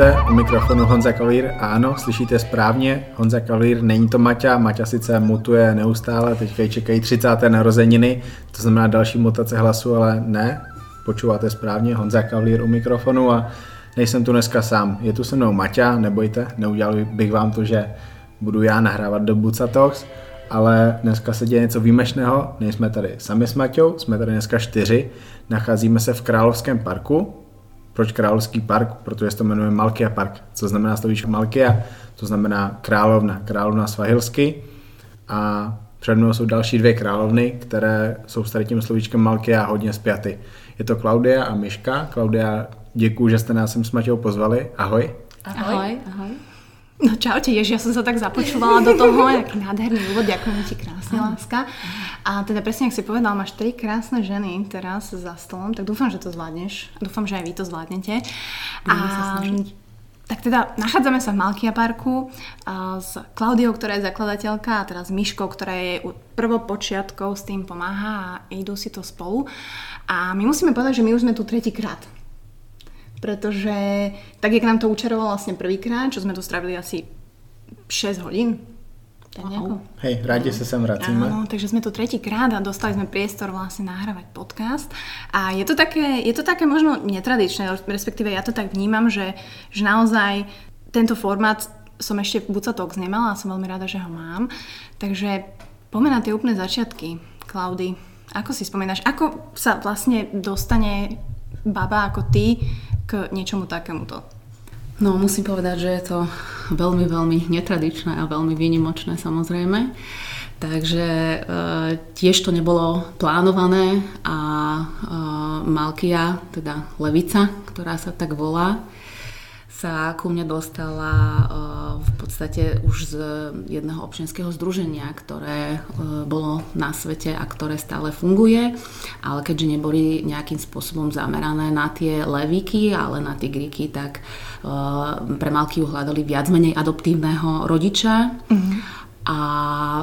Ahojte, u mikrofonu Honza Kalír. A ano, slyšíte správně, Honza Kalír, není to Maťa, Maťa sice mutuje neustále, teďka čekají 30. narozeniny, to znamená další mutace hlasu, ale ne, počúváte správně, Honza Kalír u mikrofonu a nejsem tu dneska sám, je tu se mnou Maťa, nebojte, neudělal bych vám to, že budu já nahrávat do Buca Talks, ale dneska se děje něco výjimečného, nejsme tady sami s Maťou, jsme tady dneska čtyři, nacházíme se v Královském parku, proč Královský park? Protože se to jmenuje Malkia Park, co znamená slovíčko Malkia, to znamená královna, královna svahilsky a před mnou jsou další dvě královny, které jsou s tím slovíčkem Malkia hodně spjaty. Je to Klaudia a Miška. Klaudia, děkuji, že jste nás sem s Maťou pozvali. Ahoj. Ahoj. Ahoj. ahoj. No čaute, ježi, ja som sa tak započúvala do toho, aký nádherný úvod, ďakujem ti krásne, láska. A teda presne, ak si povedal, máš tri krásne ženy teraz za stolom, tak dúfam, že to zvládneš. Dúfam, že aj vy to zvládnete. Budeme a, sa snažiť. Tak teda nachádzame sa v Malkia Parku a, s Klaudiou, ktorá je zakladateľka a teraz Myškou, ktorá je prvopočiatkov s tým pomáha a idú si to spolu. A my musíme povedať, že my už sme tu tretíkrát pretože tak, jak nám to učarovalo vlastne prvýkrát, čo sme tu strávili asi 6 hodín, tak nejako. Hej, rádi sa sem vracíme. Áno, takže sme tu tretíkrát a dostali sme priestor vlastne nahrávať podcast. A je to také, je to také možno netradičné, respektíve ja to tak vnímam, že, že naozaj tento formát som ešte v Buca Talks nemala a som veľmi rada, že ho mám. Takže poďme na tie úplné začiatky. Klaudy, ako si spomínaš, ako sa vlastne dostane baba ako ty k niečomu takémuto? No, musím povedať, že je to veľmi, veľmi netradičné a veľmi výnimočné samozrejme. Takže e, tiež to nebolo plánované a e, Malkia, teda Levica, ktorá sa tak volá, sa ku mne dostala e, v podstate už z jedného občianského združenia, ktoré e, bolo na svete a ktoré stále funguje, ale keďže neboli nejakým spôsobom zamerané na tie levíky, ale na tigriky, tak e, pre Malkiu hľadali viac menej adoptívneho rodiča. Mm-hmm a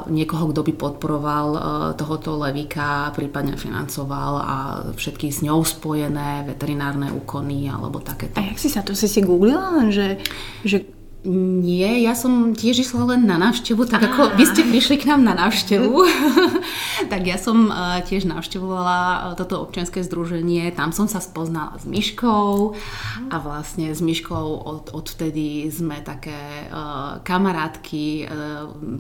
niekoho, kto by podporoval e, tohoto levíka, prípadne financoval a všetky s ňou spojené veterinárne úkony alebo takéto. A jak si sa to si si googlila, že, že nie, ja som tiež išla len na návštevu, tak ako vy ste prišli k nám na návštevu, tak ja som uh, tiež navštevovala uh, toto občianske združenie, tam som sa spoznala s Myškou a vlastne s Myškou od, odvtedy sme také uh, kamarátky,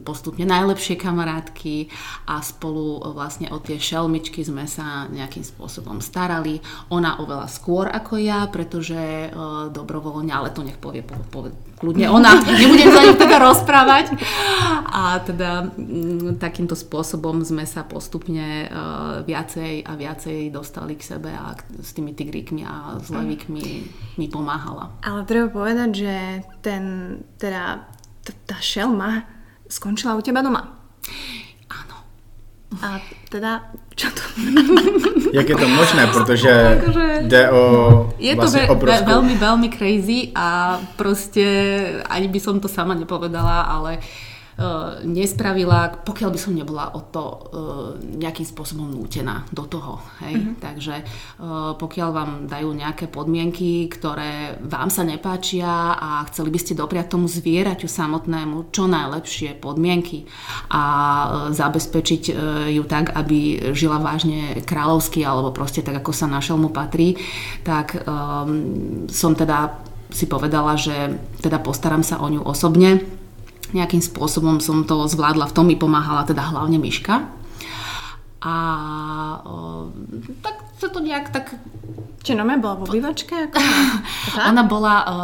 postupne najlepšie kamarátky. A spolu vlastne o tie šelmičky sme sa nejakým spôsobom starali. Ona oveľa skôr ako ja, pretože dobrovoľne, ale to nech povie, povie kľudne ona, nebudem za ňu teda rozprávať. A teda mm, takýmto spôsobom sme sa postupne uh, viacej a viacej dostali k sebe a s tými tigríkmi a s levíkmi mi pomáhala. Ale treba povedať, že ten, teda, tá šelma skončila u teba doma. A teda, čo to... Jak je to možné, protože jde o Je to vlastne ve, obrovskú... veľmi, veľmi crazy a proste ani by som to sama nepovedala, ale uh, nespravila, pokiaľ by som nebola o to uh, nejakým spôsobom nútená do toho. Hej? Mm-hmm. Takže uh, pokiaľ vám dajú nejaké podmienky, ktoré vám sa nepáčia a chceli by ste dopriať tomu zvieraťu samotnému čo najlepšie podmienky a zabezpečiť ju tak, aby žila vážne kráľovsky alebo proste tak, ako sa našiel mu patrí, tak um, som teda si povedala, že teda postaram sa o ňu osobne nejakým spôsobom som to zvládla, v tom mi pomáhala teda hlavne myška. A o, tak sa to nejak tak... Či no bola vo obývačke? Ona bola o,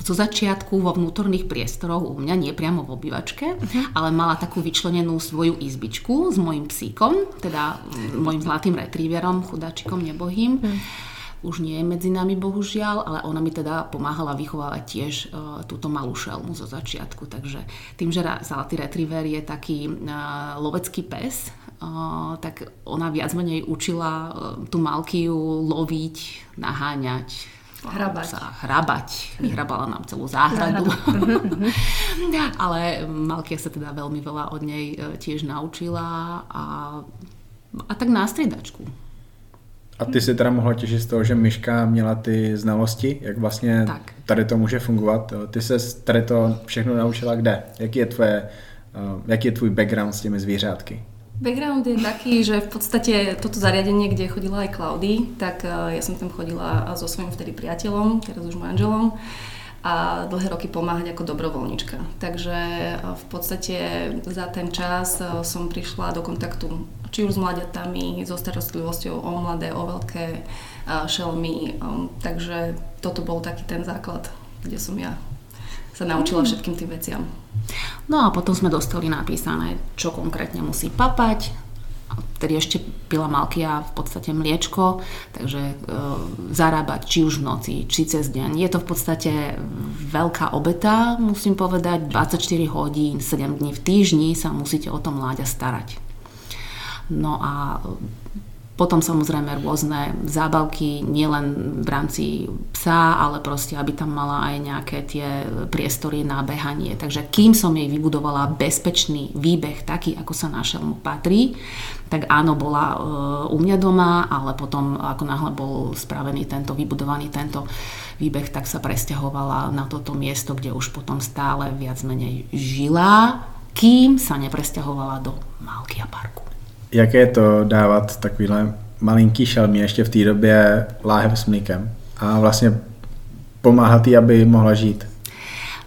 zo začiatku vo vnútorných priestoroch u mňa, nie priamo v obývačke, uh-huh. ale mala takú vyčlenenú svoju izbičku s mojim psíkom, teda mojim zlatým retrieverom, chudáčikom nebohým. Uh-huh už nie je medzi nami bohužiaľ, ale ona mi teda pomáhala vychovávať tiež uh, túto malú šelmu zo začiatku. Takže tým, že Zlatý retriever je taký uh, lovecký pes, uh, tak ona viac menej učila tú Malkiu loviť, naháňať, Hrabať. Sa hrabať. Vyhrabala nám celú záhradu. Ale Malkia sa teda veľmi veľa od nej tiež naučila a, a tak na striedačku. A ty si teda mohla těšit z toho, že Myška měla ty znalosti, jak vlastně tak. tady to může fungovat. Ty se tady to všechno naučila kde? Jaký je, tvoje, jaký je tvůj background s těmi zvířátky? Background je taký, že v podstate toto zariadenie, kde chodila aj Klaudy, tak ja som tam chodila so svojím vtedy priateľom, teraz už manželom a dlhé roky pomáhať ako dobrovoľnička. Takže v podstate za ten čas som prišla do kontaktu či už s mladiatami, so starostlivosťou o mladé, o veľké šelmy. Takže toto bol taký ten základ, kde som ja sa naučila všetkým tým veciam. No a potom sme dostali napísané, čo konkrétne musí papať, vtedy ešte pila Malkia v podstate mliečko, takže e, zarábať či už v noci, či cez deň. Je to v podstate veľká obeta, musím povedať, 24 hodín, 7 dní v týždni sa musíte o tom mláďa starať. No a potom samozrejme rôzne zábavky, nielen v rámci psa, ale proste, aby tam mala aj nejaké tie priestory na behanie. Takže kým som jej vybudovala bezpečný výbeh, taký, ako sa mu patrí, tak áno, bola e, u mňa doma, ale potom, ako náhle bol spravený tento, vybudovaný tento výbeh, tak sa presťahovala na toto miesto, kde už potom stále viac menej žila, kým sa nepresťahovala do Malkia parku jak je to dávat takovýhle malinký šelmy ještě v té době láhev s mlíkem a vlastně pomáhat jí, aby mohla žít?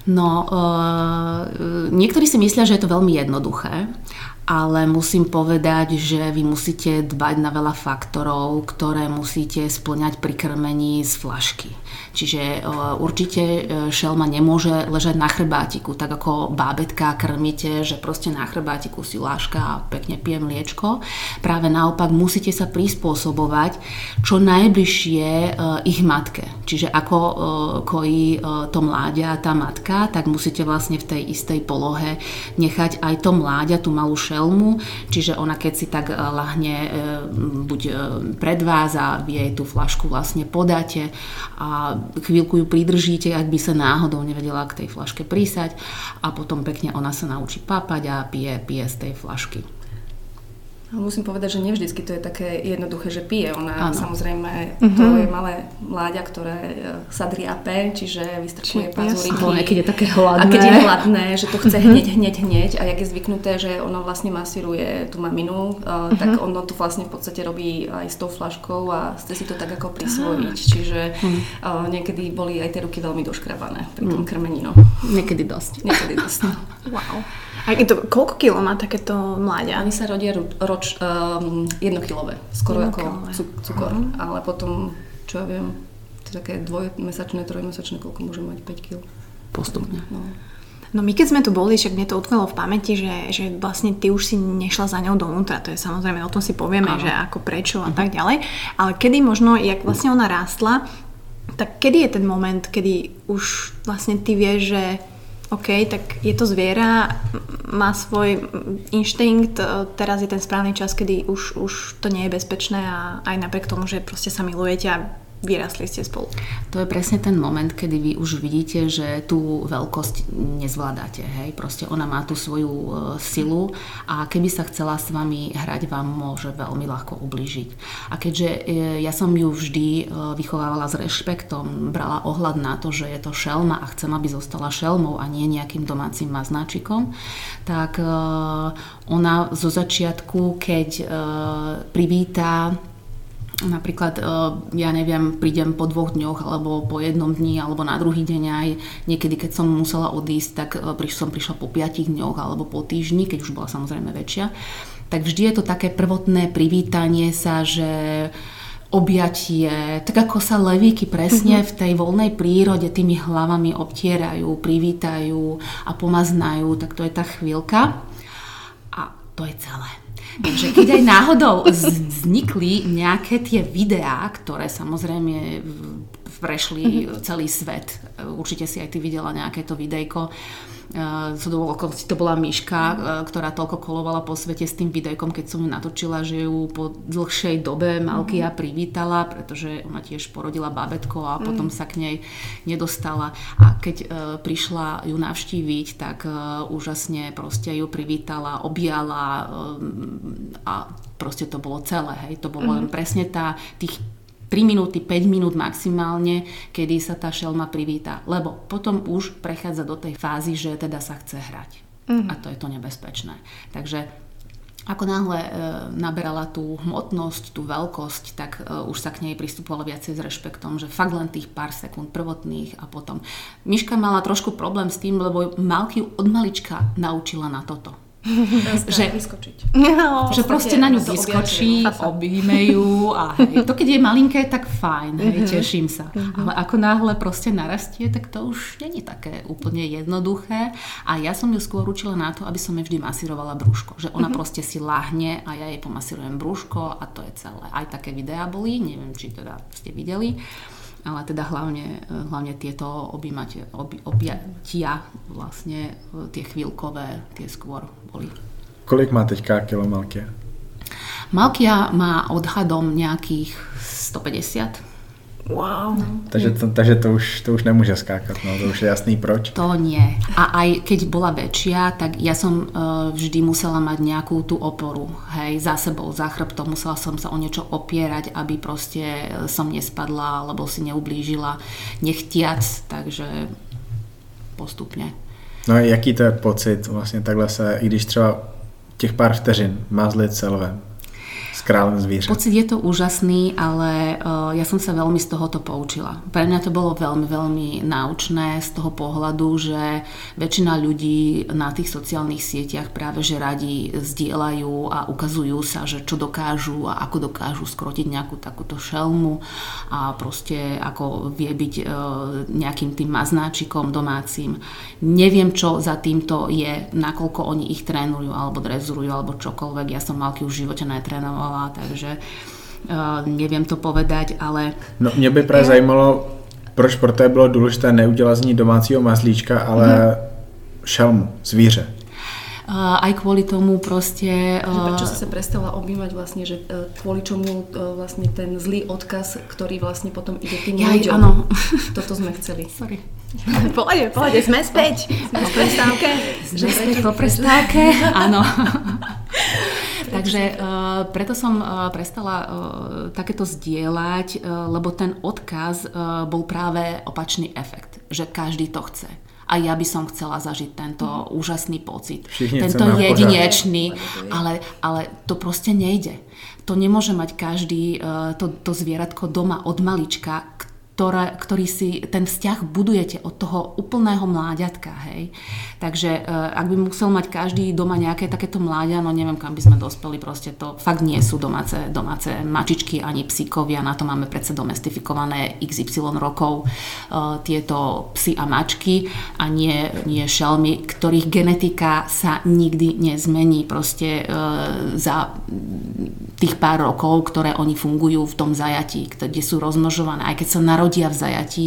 No, uh, niektorí si myslia, že je to veľmi jednoduché, ale musím povedať, že vy musíte dbať na veľa faktorov, ktoré musíte splňať pri krmení z flašky. Čiže e, určite e, šelma nemôže ležať na chrbátiku, tak ako bábetka krmíte, že proste na chrbátiku si láška a pekne pije mliečko. Práve naopak musíte sa prispôsobovať čo najbližšie e, ich matke. Čiže ako kojí to mláďa tá matka, tak musíte vlastne v tej istej polohe nechať aj to mláďa, tú malú šelmu, čiže ona keď si tak lahne buď pred vás a vy jej tú flašku vlastne podáte a chvíľku ju pridržíte, ak by sa náhodou nevedela k tej flaške prísať a potom pekne ona sa naučí papať a pije, pije z tej flašky. Musím povedať, že nevždycky to je také jednoduché, že pije. Ona ano. samozrejme, uh-huh. to je malé mláďa, ktoré e, sa driape, čiže vystrkuje pazúriky. Ale keď je také hladné. A keď je hladné, že to chce hneď, hneď, hneď. A jak je zvyknuté, že ono vlastne masíruje tú maminu, uh, uh-huh. tak ono to vlastne v podstate robí aj s tou flaškou a chce si to tak ako prisvojiť. Čiže uh, niekedy boli aj tie ruky veľmi doškrabané pri tom krmení. No. Niekedy dosť. Niekedy dosť. wow. A je to, koľko kilo má takéto mláďa? Oni sa rodia roč, um, jednokilové, skoro ako cukor, uh-huh. ale potom, čo ja viem, to také dvojmesačné, trojmesačné, koľko môže mať 5 kg. Postupne. No. No my keď sme tu boli, však mne to utkvelo v pamäti, že, že vlastne ty už si nešla za ňou dovnútra, to je samozrejme, o tom si povieme, Aha. že ako prečo a uh-huh. tak ďalej, ale kedy možno, jak vlastne ona rástla, tak kedy je ten moment, kedy už vlastne ty vieš, že OK, tak je to zviera, má svoj inštinkt, e, teraz je ten správny čas, kedy už, už to nie je bezpečné a aj napriek tomu, že proste sa milujete a vyrastli ste spolu. To je presne ten moment, kedy vy už vidíte, že tú veľkosť nezvládate. Hej? Proste ona má tú svoju e, silu a keby sa chcela s vami hrať, vám môže veľmi ľahko ubližiť. A keďže e, ja som ju vždy e, vychovávala s rešpektom, brala ohľad na to, že je to šelma a chcem, aby zostala šelmou a nie nejakým domácim maznáčikom, tak ona zo začiatku, keď privíta Napríklad, e, ja neviem, prídem po dvoch dňoch alebo po jednom dni alebo na druhý deň aj niekedy, keď som musela odísť, tak e, som prišla po piatich dňoch alebo po týždni, keď už bola samozrejme väčšia. Tak vždy je to také prvotné privítanie sa, že objatie, tak ako sa levíky presne mm-hmm. v tej voľnej prírode tými hlavami obtierajú, privítajú a pomaznajú, tak to je tá chvíľka. A to je celé. Takže keď aj náhodou vznikli nejaké tie videá, ktoré samozrejme prešli mhm. celý svet, určite si aj ty videla nejaké to videjko, z okolností to bola Myška, e, ktorá toľko kolovala po svete s tým videjkom, keď som ju natočila, že ju po dlhšej dobe Malkia mhm. privítala, pretože ona tiež porodila babetko a potom mhm. sa k nej nedostala. A keď e, prišla ju navštíviť, tak úžasne proste ju privítala, objala a proste to bolo celé, hej, to bolo mm-hmm. presne tá, tých 3 minúty, 5 minút maximálne, kedy sa tá šelma privíta. Lebo potom už prechádza do tej fázy, že teda sa chce hrať. Mm. A to je to nebezpečné. Takže ako náhle e, naberala tú hmotnosť, tú veľkosť, tak e, už sa k nej pristupovalo viacej s rešpektom, že fakt len tých pár sekúnd prvotných a potom. Miška mala trošku problém s tým, lebo Malky od malička naučila na toto že, vyskočiť. No, že proste na ňu vyskočí, objíme ju a hej, to keď je malinké, tak fajn, hej, mm-hmm. teším sa. Mm-hmm. Ale ako náhle proste narastie, tak to už není také úplne jednoduché a ja som ju skôr učila na to, aby som jej vždy masírovala brúško. Že ona mm-hmm. proste si lahne a ja jej pomasírujem brúško a to je celé. Aj také videá boli, neviem, či teda ste videli ale teda hlavne, hlavne tieto objímate, obi, objatia, vlastne tie chvíľkové, tie skôr boli. Kolik má teďka kilo Malkia? Malkia má odhadom nejakých 150 Wow. Takže, to, takže to, už, to už nemôže skákať, no to už je jasný proč. To nie. A aj keď bola väčšia, tak ja som uh, vždy musela mať nejakú tú oporu, hej, za sebou, za chrbtom, musela som sa o niečo opierať, aby proste som nespadla, alebo si neublížila nechtiac, takže postupne. No a jaký to je pocit vlastně takhle se, i když třeba těch pár vteřin mazlit selvem, kráľom zvířat. Pocit je to úžasný, ale uh, ja som sa veľmi z tohoto poučila. Pre mňa to bolo veľmi, veľmi náučné z toho pohľadu, že väčšina ľudí na tých sociálnych sieťach práve že radi zdieľajú a ukazujú sa, že čo dokážu a ako dokážu skrotiť nejakú takúto šelmu a proste ako vie byť uh, nejakým tým maznáčikom domácim. Neviem, čo za týmto je, nakoľko oni ich trénujú alebo drezurujú alebo čokoľvek. Ja som malky už v živote netrénovala mala, takže uh, neviem to povedať, ale... No mě by právě zajímalo, proč pro to bylo důležité neudělat z ní domácího mazlíčka, ale mm. šelmu, zvíře. Aj kvôli tomu proste... Prečo si sa prestala objímať vlastne, že uh, kvôli čomu uh, vlastne ten zlý odkaz, ktorý vlastne potom ide tým ja, ľuďom. Áno. Toto sme chceli. Sorry. Pohode, pohode, sme späť. Sme v prestávke. Sme späť po prestávke, áno. Takže uh, preto som uh, prestala uh, takéto zdieľať, uh, lebo ten odkaz uh, bol práve opačný efekt, že každý to chce. A ja by som chcela zažiť tento mm. úžasný pocit. Všichni tento jedinečný, ale, ale to proste nejde. To nemôže mať každý uh, to, to zvieratko doma od malička, ktoré, ktorý si ten vzťah budujete od toho úplného mláďatka, hej. Takže e, ak by musel mať každý doma nejaké takéto mláďa, no neviem, kam by sme dospeli, proste to fakt nie sú domáce, domáce mačičky ani psíkovia, na to máme predsa domestifikované XY rokov uh, tieto psy a mačky a nie, nie šelmy, ktorých genetika sa nikdy nezmení proste uh, za tých pár rokov, ktoré oni fungujú v tom zajatí, kde sú rozmnožované, aj keď sa narodia v zajatí,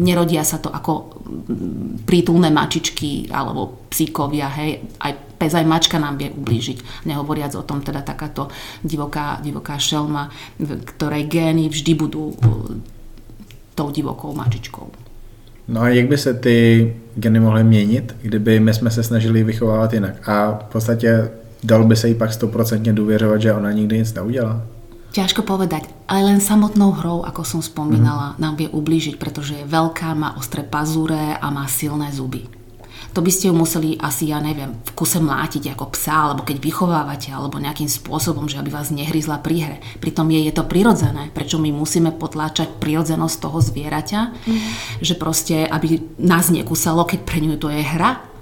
nerodia sa to ako mm, prítulné mačičky alebo psíkovia, hej, aj pes aj mačka nám vie ublížiť. Nehovoriac o tom, teda takáto divoká, divoká šelma, ktorej gény vždy budú tou divokou mačičkou. No a jak by se ty geny mohly měnit, kdyby my jsme se snažili vychovávat jinak? A v podstatě dal by se jí pak stoprocentně důvěřovat, že ona nikdy nic neudělá? Ťažko povedať. Aj len samotnou hrou, ako som spomínala, mm. nám vie ublížiť, pretože je veľká, má ostré pazúre a má silné zuby. To by ste ju museli asi, ja neviem, v kuse mlátiť ako psa, alebo keď vychovávate, alebo nejakým spôsobom, že aby vás nehryzla pri hre. Pritom je, je to prirodzené. Prečo my musíme potláčať prirodzenosť toho zvieraťa, mm. že proste, aby nás nekúsalo, keď pre ňu to je hra.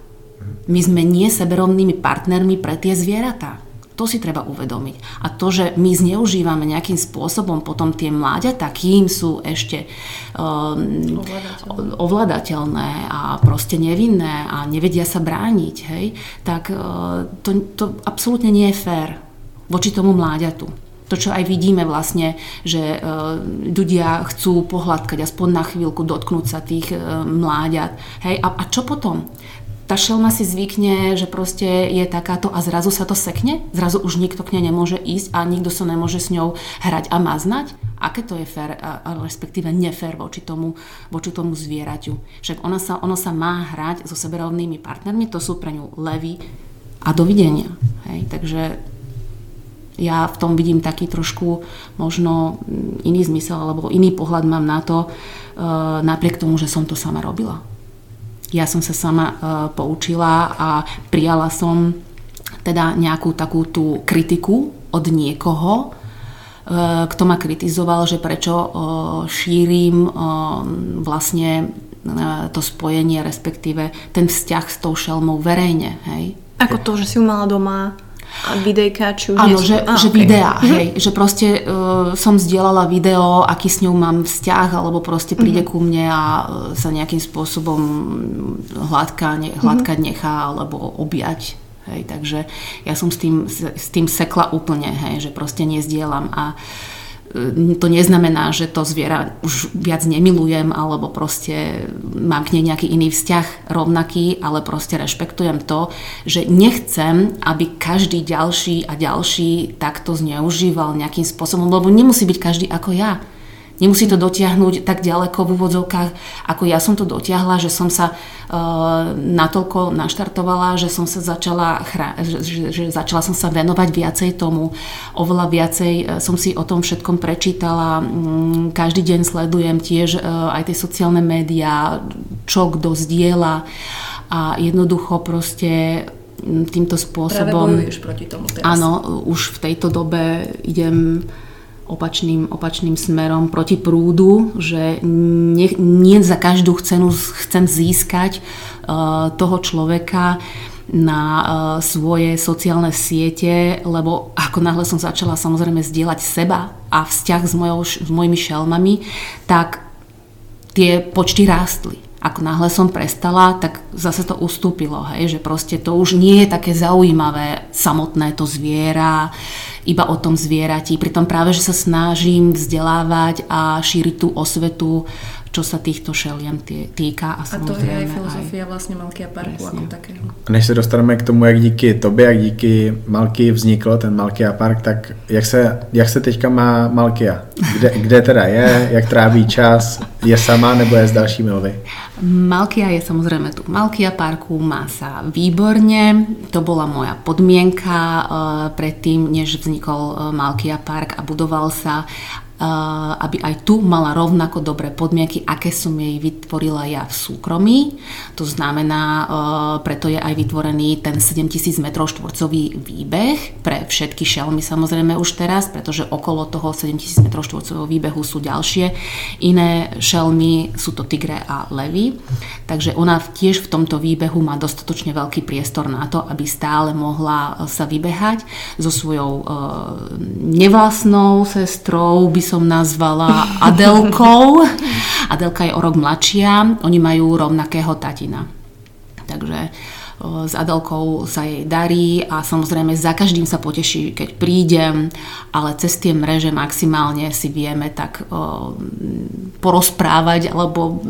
My sme nie seberovnými partnermi pre tie zvieratá. To si treba uvedomiť. A to, že my zneužívame nejakým spôsobom potom tie mláďatá, kým sú ešte um, ovládateľné. ovládateľné a proste nevinné a nevedia sa brániť, hej, tak uh, to, to absolútne nie je fér voči tomu mláďatu. To, čo aj vidíme vlastne, že uh, ľudia chcú pohľadkať aspoň na chvíľku, dotknúť sa tých uh, mláďat. Hej, a, a čo potom? Tá šelma si zvykne, že proste je takáto a zrazu sa to sekne, zrazu už nikto k nej nemôže ísť a nikto sa nemôže s ňou hrať a maznať. Aké to je fér, respektíve nefér voči tomu, voči tomu zvieraťu. Však ona sa, ono sa má hrať so seberovnými partnermi, to sú pre ňu levy a dovidenia. Hej? Takže Ja v tom vidím taký trošku možno iný zmysel alebo iný pohľad mám na to, napriek tomu, že som to sama robila. Ja som sa sama poučila a prijala som teda nejakú takú tú kritiku od niekoho, kto ma kritizoval, že prečo šírim vlastne to spojenie, respektíve ten vzťah s tou šelmou verejne. Hej? Ako to, že si ju mala doma videjka, či už Áno, že, ah, že okay. videá, mm-hmm. hej, že proste uh, som zdieľala video, aký s ňou mám vzťah, alebo proste príde mm-hmm. ku mne a uh, sa nejakým spôsobom hladká, ne, hladkať mm-hmm. nechá, alebo objať. Hej, takže ja som s tým, s tým sekla úplne, hej, že proste nezdielam a uh, E, to neznamená, že to zviera už viac nemilujem alebo proste mám k nej nejaký iný vzťah rovnaký, ale proste rešpektujem to, že nechcem, aby každý ďalší a ďalší takto zneužíval nejakým spôsobom, lebo nemusí byť každý ako ja. Nemusí to dotiahnuť tak ďaleko v úvodzovkách, ako ja som to dotiahla, že som sa uh, natoľko naštartovala, že som sa začala, chra- že, že začala som sa venovať viacej tomu, oveľa viacej uh, som si o tom všetkom prečítala, um, každý deň sledujem tiež uh, aj tie sociálne médiá, čo kto zdieľa a jednoducho proste týmto spôsobom... Práve proti tomu teraz. Áno, už v tejto dobe idem opačným, opačným smerom proti prúdu, že nie, nie za každú cenu chcem získať uh, toho človeka na uh, svoje sociálne siete, lebo ako náhle som začala samozrejme zdieľať seba a vzťah s, mojou, s mojimi šelmami, tak tie počty rástli ako náhle som prestala, tak zase to ustúpilo, hej, že proste to už nie je také zaujímavé samotné to zviera, iba o tom zvierati. Pritom práve, že sa snažím vzdelávať a šíriť tú osvetu čo sa týchto šeliem týka. A, a to je aj filozofia aj... vlastne Malkia parku Presne. ako takého. Než se dostaneme k tomu, jak díky tobě, jak díky Malky vznikl ten Malkia park, tak jak se, jak se teďka má Malkia? Kde, kde teda je, jak tráví čas, je sama nebo je s dalšími lovy? Malkia je samozrejme tu. Malkia parku má sa výborne. To bola moja podmienka uh, predtým, než vznikol uh, Malkia park a budoval sa aby aj tu mala rovnako dobré podmienky, aké som jej vytvorila ja v súkromí. To znamená, preto je aj vytvorený ten 7000 m štvorcový výbeh pre všetky šelmy samozrejme už teraz, pretože okolo toho 7000 m štvorcového výbehu sú ďalšie iné šelmy, sú to tigre a levy. Takže ona tiež v tomto výbehu má dostatočne veľký priestor na to, aby stále mohla sa vybehať so svojou nevlastnou sestrou, by som nazvala Adelkou. Adelka je o rok mladšia, oni majú rovnakého tatina. Takže s Adelkou sa jej darí a samozrejme za každým sa poteší, keď prídem, ale cez tie mreže maximálne si vieme tak o, porozprávať alebo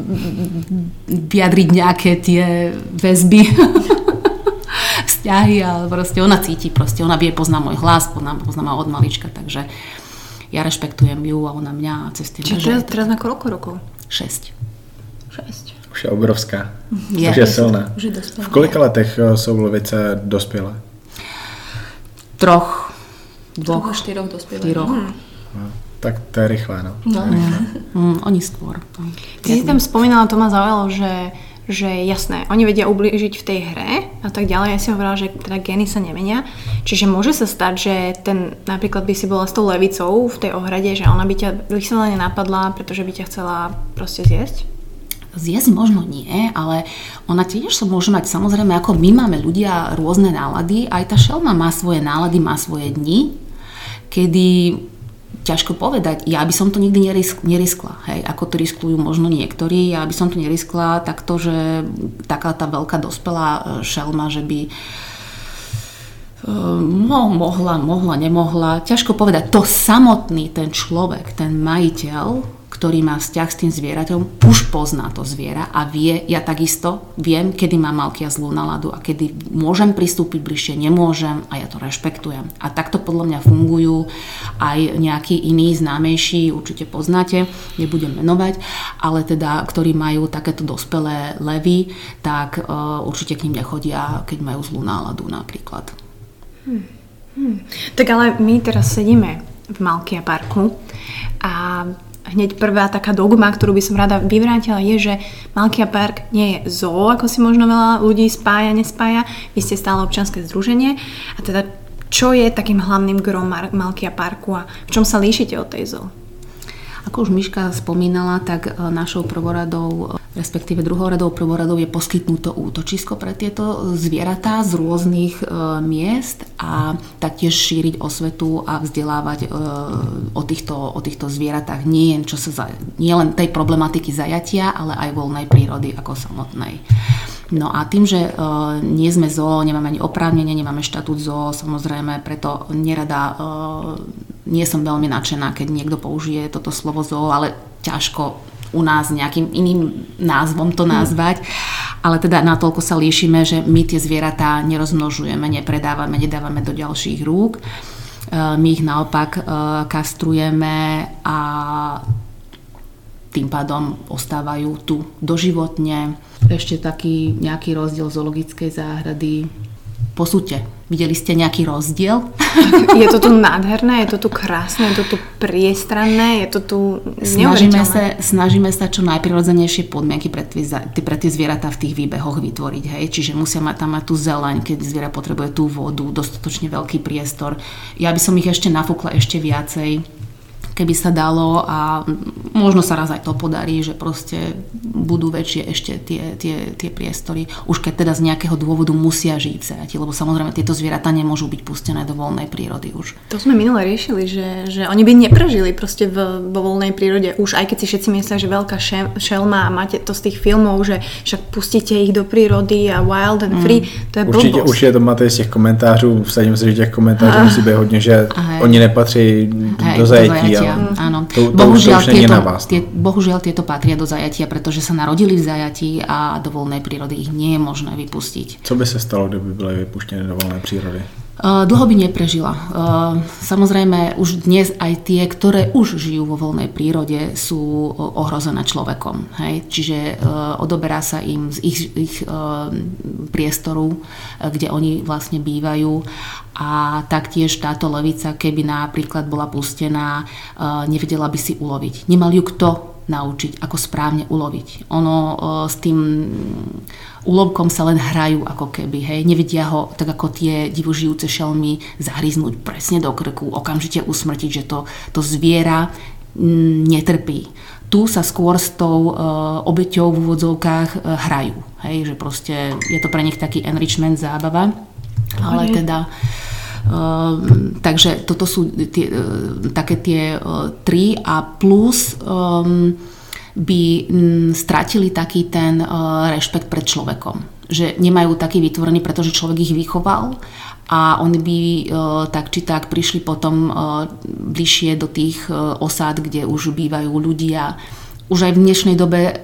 vyjadriť nejaké tie väzby vzťahy, ale proste ona cíti, proste ona vie, pozná môj hlas, pozná, pozná ma od malička, takže ja rešpektujem ju a ona mňa cez tie Čiže teraz, teraz má koľko rokov? 6. 6. Už je obrovská. Je. Už je silná. Už je v kolika letech eh, jsou lovice dospělé? Troch. Dvoch. štyroch dospělých. Štyroch. Hmm. No, tak to je rýchle, no. no. Mm, oni skôr. Ty si tam spomínala, to ma zaujalo, že že jasné, oni vedia ublížiť v tej hre a tak ďalej. Ja si hovorila, že teda gény sa nemenia. Čiže môže sa stať, že ten, napríklad by si bola s tou levicou v tej ohrade, že ona by ťa vyslovene napadla, pretože by ťa chcela proste zjesť? Zjesť možno nie, ale ona tiež sa môže mať, samozrejme, ako my máme ľudia rôzne nálady, aj tá šelma má svoje nálady, má svoje dni, kedy ťažko povedať. Ja by som to nikdy nerisk, neriskla. Hej, ako to riskujú možno niektorí. Ja by som to neriskla takto, že taká tá veľká dospelá e, šelma, že by no, mohla, mohla, nemohla. Ťažko povedať. To samotný ten človek, ten majiteľ, ktorý má vzťah s tým zvieraťom, už pozná to zviera a vie, ja takisto viem, kedy má Malkia zlú náladu a kedy môžem pristúpiť bližšie, nemôžem a ja to rešpektujem. A takto podľa mňa fungujú aj nejakí iní známejší, určite poznáte, nebudem menovať, ale teda, ktorí majú takéto dospelé levy, tak uh, určite k ním nechodia, keď majú zlú náladu napríklad. Hm. Hmm. Tak ale my teraz sedíme v Malkia parku a hneď prvá taká dogma, ktorú by som rada vyvrátila, je, že Malkia Park nie je zoo, ako si možno veľa ľudí spája, nespája. Vy ste stále občanské združenie. A teda čo je takým hlavným grom Malkia Parku a v čom sa líšite od tej zoo? Ako už Miška spomínala, tak e, našou prvoradou, e, respektíve druhoradou prvoradou je poskytnuto útočisko pre tieto zvieratá z rôznych e, miest a taktiež šíriť osvetu a vzdelávať o týchto, o týchto zvieratách nie len, čo sa za, nie len tej problematiky zajatia, ale aj voľnej prírody ako samotnej. No a tým, že uh, nie sme zoo, nemáme ani oprávnenie, nemáme štatút zoo, samozrejme, preto nerada, uh, nie som veľmi nadšená, keď niekto použije toto slovo zoo, ale ťažko u nás nejakým iným názvom to nazvať. Ale teda natoľko sa líšime, že my tie zvieratá nerozmnožujeme, nepredávame, nedávame do ďalších rúk. Uh, my ich naopak kastrujeme a tým pádom ostávajú tu doživotne. Ešte taký nejaký rozdiel zoologickej záhrady. Posúďte, videli ste nejaký rozdiel? Je to tu nádherné, je to tu krásne, je to tu priestranné, je to tu snažíme sa, snažíme sa čo najprirodzenejšie podmienky pre tie, pre tie zvieratá v tých výbehoch vytvoriť. Hej? Čiže musia mať tam mať tú zeleň, keď zviera potrebuje tú vodu, dostatočne veľký priestor. Ja by som ich ešte nafúkla ešte viacej keby sa dalo a možno sa raz aj to podarí, že proste budú väčšie ešte tie, tie, tie priestory, už keď teda z nejakého dôvodu musia žiť zajati, lebo samozrejme tieto zvieratá nemôžu byť pustené do voľnej prírody už. To sme minule riešili, že, že oni by neprežili proste v, vo voľnej prírode, už aj keď si všetci myslia, že veľká šelma a máte to z tých filmov, že však pustíte ich do prírody a wild and free, mm. to je Určitě, blbosť. určitě to máte z těch komentářů, vsadím si, že těch komentářů musí být hodně, že Aj. oni nepatří Aj, do zajetí. Do zajatia, áno. To, to bohužiaľ, už, to tieto, tie, bohužiaľ tieto patria do zajatia, pretože sa narodili v zajatí a do voľnej prírody ich nie je možné vypustiť. Co by sa stalo, kdyby byli vypuštěné do voľnej prírody? Dlho by neprežila. Samozrejme, už dnes aj tie, ktoré už žijú vo voľnej prírode, sú ohrozené človekom. Hej? Čiže odoberá sa im z ich, ich priestoru, kde oni vlastne bývajú a taktiež táto levica, keby napríklad bola pustená, nevedela by si uloviť. Nemal ju kto naučiť, ako správne uloviť. Ono o, s tým úlovkom sa len hrajú ako keby, hej, nevedia ho tak ako tie divožijúce šelmy zahryznúť presne do krku, okamžite usmrtiť, že to, to zviera m, netrpí. Tu sa skôr s tou e, obeťou v úvodzovkách e, hrajú, hej, že proste je to pre nich taký enrichment, zábava, ale teda Ehm, takže toto sú tie, e, také tie uh, tri a plus um, by m, stratili taký ten uh, rešpekt pred človekom. Že nemajú taký vytvorený, pretože človek ich vychoval a oni by tak či tak prišli potom bližšie do tých osád, kde už bývajú ľudia už aj v dnešnej dobe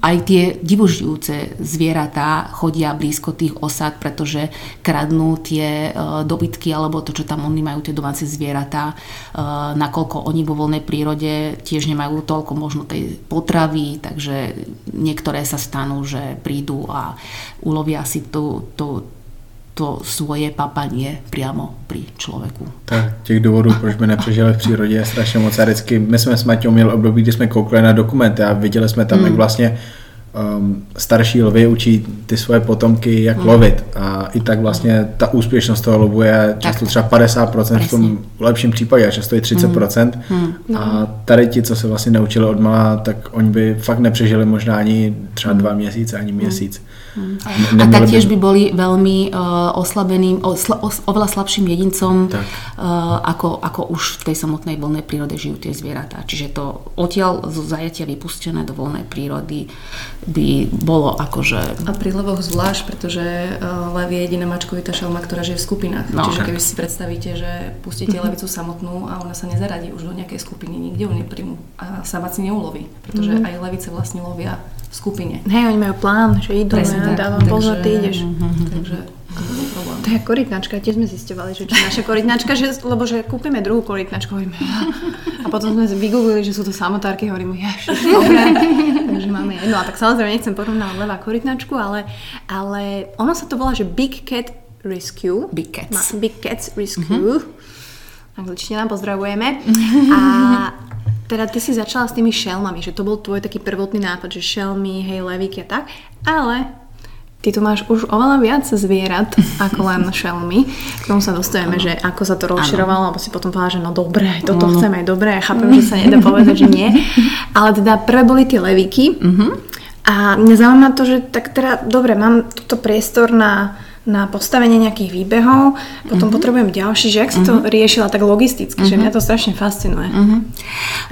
aj tie divožijúce zvieratá chodia blízko tých osad, pretože kradnú tie uh, dobytky alebo to, čo tam oni majú, tie domáce zvieratá, uh, nakoľko oni vo voľnej prírode tiež nemajú toľko možno tej potravy, takže niektoré sa stanú, že prídu a ulovia si tú, tú, to svoje papanie priamo pri člověku. Tak těch důvodů, proč by nepřežili v přírodě je strašně moc. A vždycky, my jsme s Matějou měli období, kdy jsme koukali na dokumenty a viděli jsme tam, mm. jak vlastně um, starší lvy učí ty svoje potomky, jak mm. lovit. A i tak vlastně ta úspěšnost toho lovu je často tak. třeba 50% Presně. v tom lepším případě a často i 30%. Mm. Mm. A tady ti, co se vlastně naučili od malá, tak oni by fakt nepřežili možná ani třeba dva měsíce, ani měsíc. A taktiež by boli veľmi uh, oslabeným, osla, os, oveľa slabším jedincom, uh, ako, ako už v tej samotnej voľnej prírode žijú tie zvieratá. Čiže to odtiaľ zo zajatia vypustené do voľnej prírody by bolo akože... A pri levoch zvlášť, pretože uh, lev je jediná mačkovitá šelma, ktorá žije v skupinách. No. Čiže keby si predstavíte, že pustíte mm-hmm. levicu samotnú a ona sa nezaradí už do nejakej skupiny, nikde ju nepríjmu a sama si neuloví, pretože mm-hmm. aj levice vlastne lovia v skupine. Hej, oni majú plán, že idú, Presne, ja dávam takže, pozor, ty ideš. Takže to je korytnačka, tiež sme zistovali, že čo naša korytnačka, že, lebo že kúpime druhú korytnačku, hovoríme, a potom sme vygooglili, že sú to samotárky, hovoríme, ježiš, dobre, takže máme jednu. A tak samozrejme nechcem porovnávať levá korytnačku, ale, ale ono sa to volá, že Big Cat Rescue. Big Cats. Ma, Big Cats Rescue. Mm-hmm. Angličtina, pozdravujeme. A teda ty si začala s tými šelmami, že to bol tvoj taký prvotný nápad, že šelmy, hej, levíky a tak. Ale ty tu máš už oveľa viac zvierat ako len šelmy. K tomu sa dostajeme, ano. že ako sa to rozširovalo, alebo si potom povedala, že no dobre, toto ano. chcem aj dobre, ja chápem, že sa nedá povedať, že nie. Ale teda prvé boli tie levíky. Uh-huh. A mňa zaujíma to, že tak teda, dobre, mám túto priestor na na postavenie nejakých výbehov, potom uh-huh. potrebujem ďalší, že ak si to uh-huh. riešila tak logisticky, uh-huh. že mňa to strašne fascinuje. Uh-huh.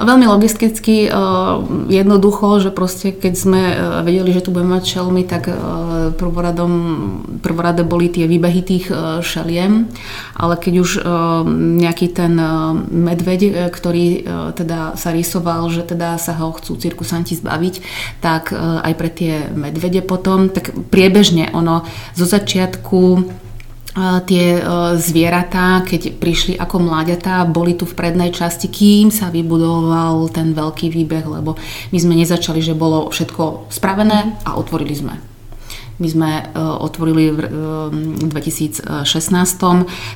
Veľmi logisticky, uh, jednoducho, že proste keď sme uh, vedeli, že tu budeme mať šelmy, tak uh, prvoradom, prvorade boli tie výbehy tých uh, šeliem, ale keď už uh, nejaký ten uh, medveď, ktorý uh, teda sa rysoval, že teda sa ho chcú cirkusanti zbaviť, tak uh, aj pre tie medvede potom, tak priebežne ono zo začiatku začiatku tie zvieratá, keď prišli ako mláďatá, boli tu v prednej časti, kým sa vybudoval ten veľký výbeh, lebo my sme nezačali, že bolo všetko spravené a otvorili sme. My sme otvorili v 2016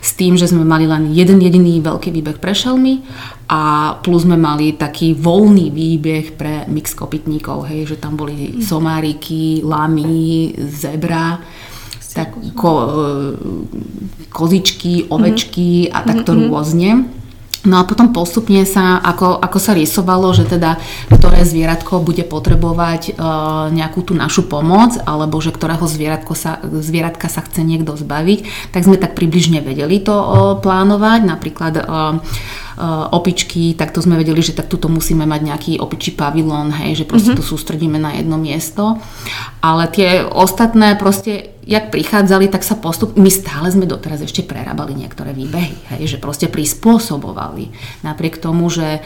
s tým, že sme mali len jeden jediný veľký výbeh pre šelmy a plus sme mali taký voľný výbeh pre mix kopytníkov, hej, že tam boli somáriky, lamy, zebra tak ko, e, kozičky, ovečky mm-hmm. a takto mm-hmm. rôzne. No a potom postupne sa, ako, ako sa rysovalo, že teda ktoré zvieratko bude potrebovať e, nejakú tú našu pomoc, alebo že ktorého zvieratko sa, zvieratka sa chce niekto zbaviť, tak sme tak približne vedeli to e, plánovať. Napríklad e, opičky, tak to sme vedeli, že tak tuto musíme mať nejaký opičí pavilón, hej, že proste mm-hmm. to sústredíme na jedno miesto. Ale tie ostatné proste, jak prichádzali, tak sa postup... My stále sme doteraz ešte prerábali niektoré výbehy, hej, že proste prispôsobovali. Napriek tomu, že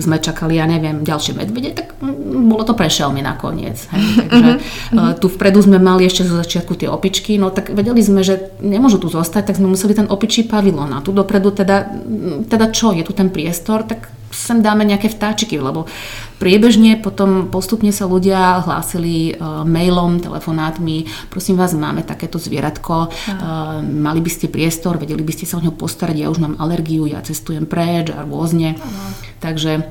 sme čakali, ja neviem, ďalšie medvede, tak bolo to prešelmi nakoniec. Hej. Takže uh-huh. tu vpredu sme mali ešte zo začiatku tie opičky, no tak vedeli sme, že nemôžu tu zostať, tak sme museli ten opičí pavilón a tu dopredu teda, teda čo, je tu ten priestor, tak sem dáme nejaké vtáčiky, lebo priebežne potom postupne sa ľudia hlásili uh, mailom, telefonátmi, prosím vás, máme takéto zvieratko, uh, mali by ste priestor, vedeli by ste sa o ňo postarať, ja už mám alergiu, ja cestujem preč a rôzne. Uh. Takže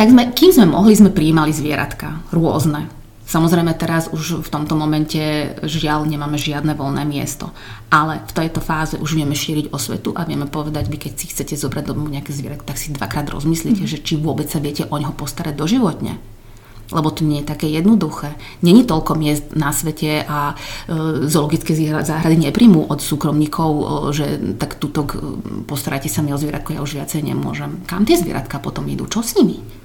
tak sme, kým sme mohli, sme prijímali zvieratka rôzne. Samozrejme teraz už v tomto momente žiaľ nemáme žiadne voľné miesto. Ale v tejto fáze už vieme šíriť osvetu a vieme povedať, vy keď si chcete zobrať domov nejaké zvieratko, tak si dvakrát rozmyslíte, mm. že či vôbec sa viete o neho postarať doživotne lebo to nie je také jednoduché. Není toľko miest na svete a e, zoologické záhrady nepríjmú od súkromníkov, e, že tak tuto postarajte sa mi o zvieratko, ja už viacej nemôžem. Kam tie zvieratka potom idú? Čo s nimi?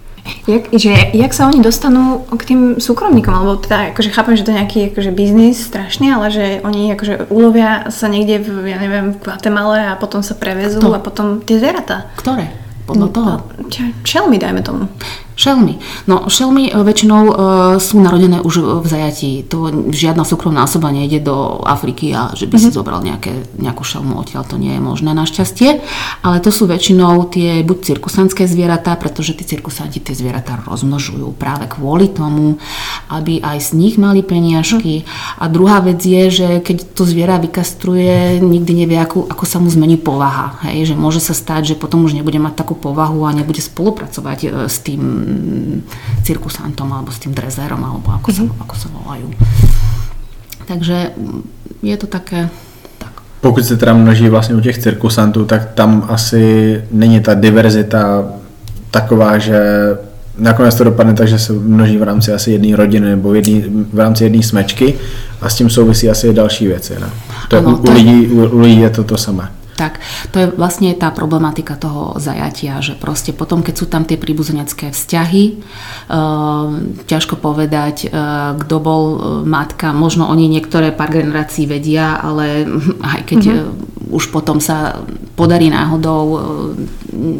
Jak, že, jak sa oni dostanú k tým súkromníkom, alebo teda akože chápem, že to je nejaký akože biznis strašný, ale že oni akože ulovia sa niekde v, ja neviem, v Guatemala a potom sa prevezú Kto? a potom tie zvieratá. Ktoré? Podľa toho? Čelmi, dajme tomu. Šelmy. No, šelmy väčšinou e, sú narodené už v zajatí. To žiadna súkromná osoba nejde do Afriky a že by mm-hmm. si mhm. zobral nejaké, nejakú šelmu odtiaľ, to nie je možné našťastie. Ale to sú väčšinou tie buď cirkusantské zvieratá, pretože tí cirkusanti tie zvieratá rozmnožujú práve kvôli tomu, aby aj z nich mali peniažky. Mm-hmm. A druhá vec je, že keď to zviera vykastruje, nikdy nevie, ako, ako sa mu zmení povaha. Hej? Že môže sa stať, že potom už nebude mať takú povahu a nebude spolupracovať e, s tým cirkusantom alebo s tým drezérom alebo ako, mm-hmm. sa, mhm. ako sa volajú. Takže je to také pokud se teda množí vlastně u těch cirkusantů, tak tam asi není ta diverzita taková, že nakonec to dopadne tak, že se množí v rámci asi jedné rodiny nebo v, jedný, v rámci jedné smečky a s tím souvisí asi další věci. Ne? To ano, u. U, lidí, u, u lidí je to to samé. Tak, to je vlastne tá problematika toho zajatia, že proste potom, keď sú tam tie príbuzenecké vzťahy, e, ťažko povedať, e, kto bol e, matka, možno oni niektoré pár generácií vedia, ale aj keď mm-hmm. Už potom sa podarí náhodou, e,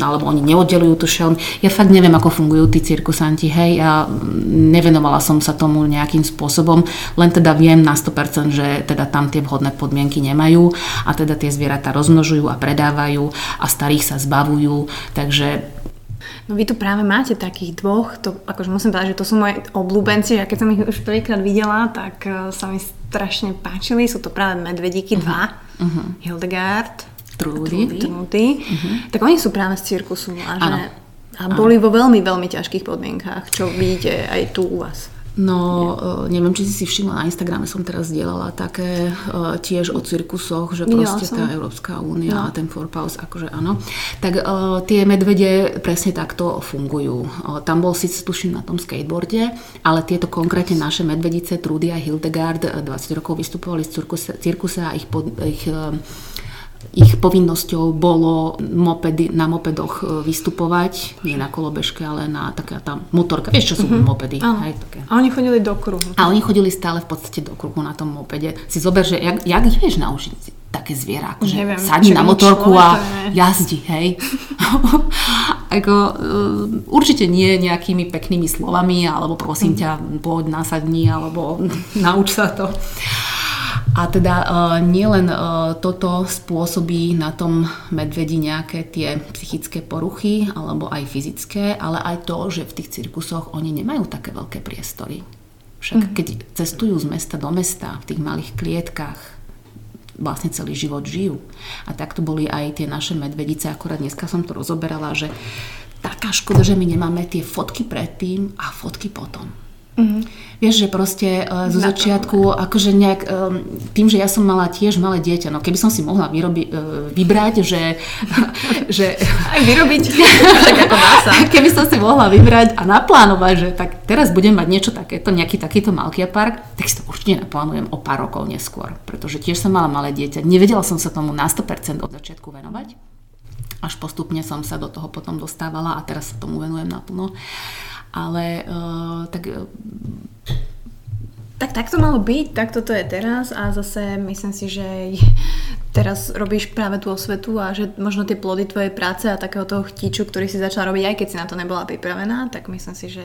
alebo oni neoddelujú tú šelm. Ja fakt neviem, ako fungujú tí cirkusanti, hej, ja nevenovala som sa tomu nejakým spôsobom, len teda viem na 100%, že teda tam tie vhodné podmienky nemajú a teda tie zvieratá rozmnožujú a predávajú a starých sa zbavujú, takže No vy tu práve máte takých dvoch, to, akože musím povedať, že to sú moje obľúbenci, a keď som ich už prvýkrát videla, tak uh, sa mi strašne páčili, sú to práve medvedíky uh-huh. dva, uh-huh. Hildegard, Trudy. Trudy. Uh-huh. Tak oni sú práve z cirkusu a, že, a boli vo veľmi, veľmi ťažkých podmienkách, čo vidíte aj tu u vás. No, uh, neviem, či si si všimla, na Instagrame som teraz dielala také uh, tiež o cirkusoch, že proste tá Európska únia no. a ten Forpaus, akože áno. Tak uh, tie medvede presne takto fungujú. Uh, tam bol síce tuším na tom skateboarde, ale tieto konkrétne naše medvedice, Trudy a Hildegard, 20 rokov vystupovali z cirkuse, cirkuse a ich, pod, ich uh, ich povinnosťou bolo mopedy, na mopedoch e, vystupovať, nie na kolobežke, ale na taká tá motorka. Vieš, čo sú uh-huh. mopedy? Hej, také. A oni chodili do kruhu. A oni chodili stále v podstate do kruhu na tom mopede. Si zober, že jak, jak ich vieš naučiť také zviera, akože Neviem, sadni na motorku a jazdi, hej. Ako, uh, určite nie nejakými peknými slovami, alebo prosím mhm. ťa, poď nasadni, alebo nauč sa to. A teda uh, nielen uh, toto spôsobí na tom medvedi nejaké tie psychické poruchy, alebo aj fyzické, ale aj to, že v tých cirkusoch oni nemajú také veľké priestory. Však mm. keď cestujú z mesta do mesta v tých malých klietkách, vlastne celý život žijú. A takto boli aj tie naše medvedice, akorát dneska som to rozoberala, že taká škoda, že my nemáme tie fotky predtým a fotky potom. Mm-hmm. Vieš, že proste uh, zo začiatku, akože nejak, um, tým, že ja som mala tiež malé dieťa, no keby som si mohla vyrobi, uh, vybrať, že... že Aj vyrobiť, tak ako sa. Keby som si mohla vybrať a naplánovať, že tak teraz budem mať niečo takéto, nejaký takýto Malkia Park, tak si to určite naplánujem o pár rokov neskôr, pretože tiež som mala malé dieťa. Nevedela som sa tomu na 100% od začiatku venovať, až postupne som sa do toho potom dostávala a teraz sa tomu venujem naplno ale uh, tak uh, tak tak to malo byť, tak toto je teraz a zase myslím si, že teraz robíš práve tú osvetu a že možno tie plody tvojej práce a takého toho chtíču, ktorý si začala robiť, aj keď si na to nebola pripravená, tak myslím si, že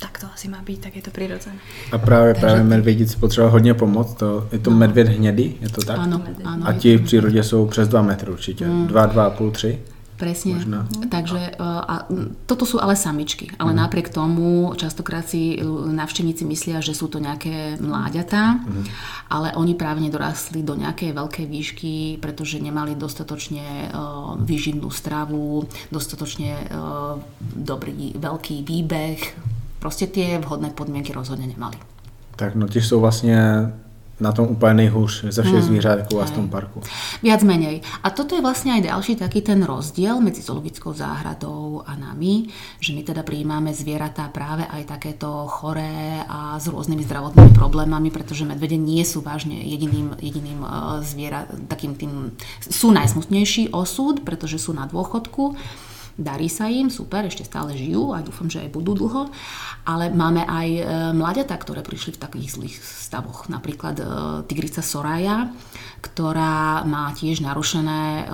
tak to asi má být, tak je to přirozené. A právě, Takže právě medvědici potřeba hodně pomoct, to, je to no. medvěd hnědý, je to tak? Ano, ano. A ti v přírodě jsou přes 2 metry určitě, mm. 2, 2,5, 3? Presne. Možno. Takže a, toto sú ale samičky. Ale mm. napriek tomu častokrát si návštevníci myslia, že sú to nejaké mláďatá, mm. ale oni práve nedorastli do nejakej veľkej výšky, pretože nemali dostatočne uh, výživnú stravu, dostatočne uh, dobrý veľký výbeh. Proste tie vhodné podmienky rozhodne nemali. Tak no tiež sú vlastne na tom úplne nejhůř ze všech hmm. zvířat v tom parku. Viac menej. A toto je vlastne aj ďalší taký ten rozdiel medzi zoologickou záhradou a nami, že my teda prijímame zvieratá práve aj takéto choré a s rôznymi zdravotnými problémami, pretože medvede nie sú vážne jediným, jediným uh, zviera, takým tým, sú najsmutnejší osud, pretože sú na dôchodku, darí sa im, super, ešte stále žijú a dúfam, že aj budú dlho, ale máme aj e, mladiatá, ktoré prišli v takých zlých stavoch. Napríklad e, tigrica Soraya, ktorá má tiež narušené e,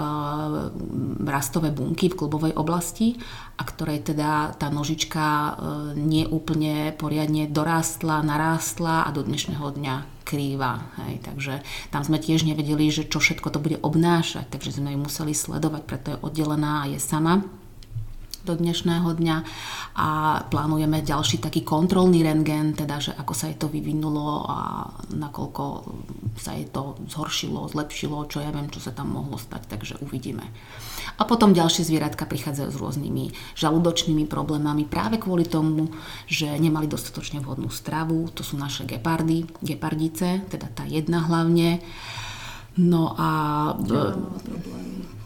rastové bunky v klubovej oblasti a ktorej teda tá nožička neúplne poriadne dorástla, narástla a do dnešného dňa krýva. Hej. Takže tam sme tiež nevedeli, že čo všetko to bude obnášať, takže sme ju museli sledovať, preto je oddelená a je sama do dnešného dňa a plánujeme ďalší taký kontrolný rengen, teda že ako sa jej to vyvinulo a nakoľko sa jej to zhoršilo, zlepšilo, čo ja viem, čo sa tam mohlo stať, takže uvidíme. A potom ďalšie zvieratka prichádzajú s rôznymi žalúdočnými problémami práve kvôli tomu, že nemali dostatočne vhodnú stravu, to sú naše gepardy, gepardice, teda tá jedna hlavne. No a...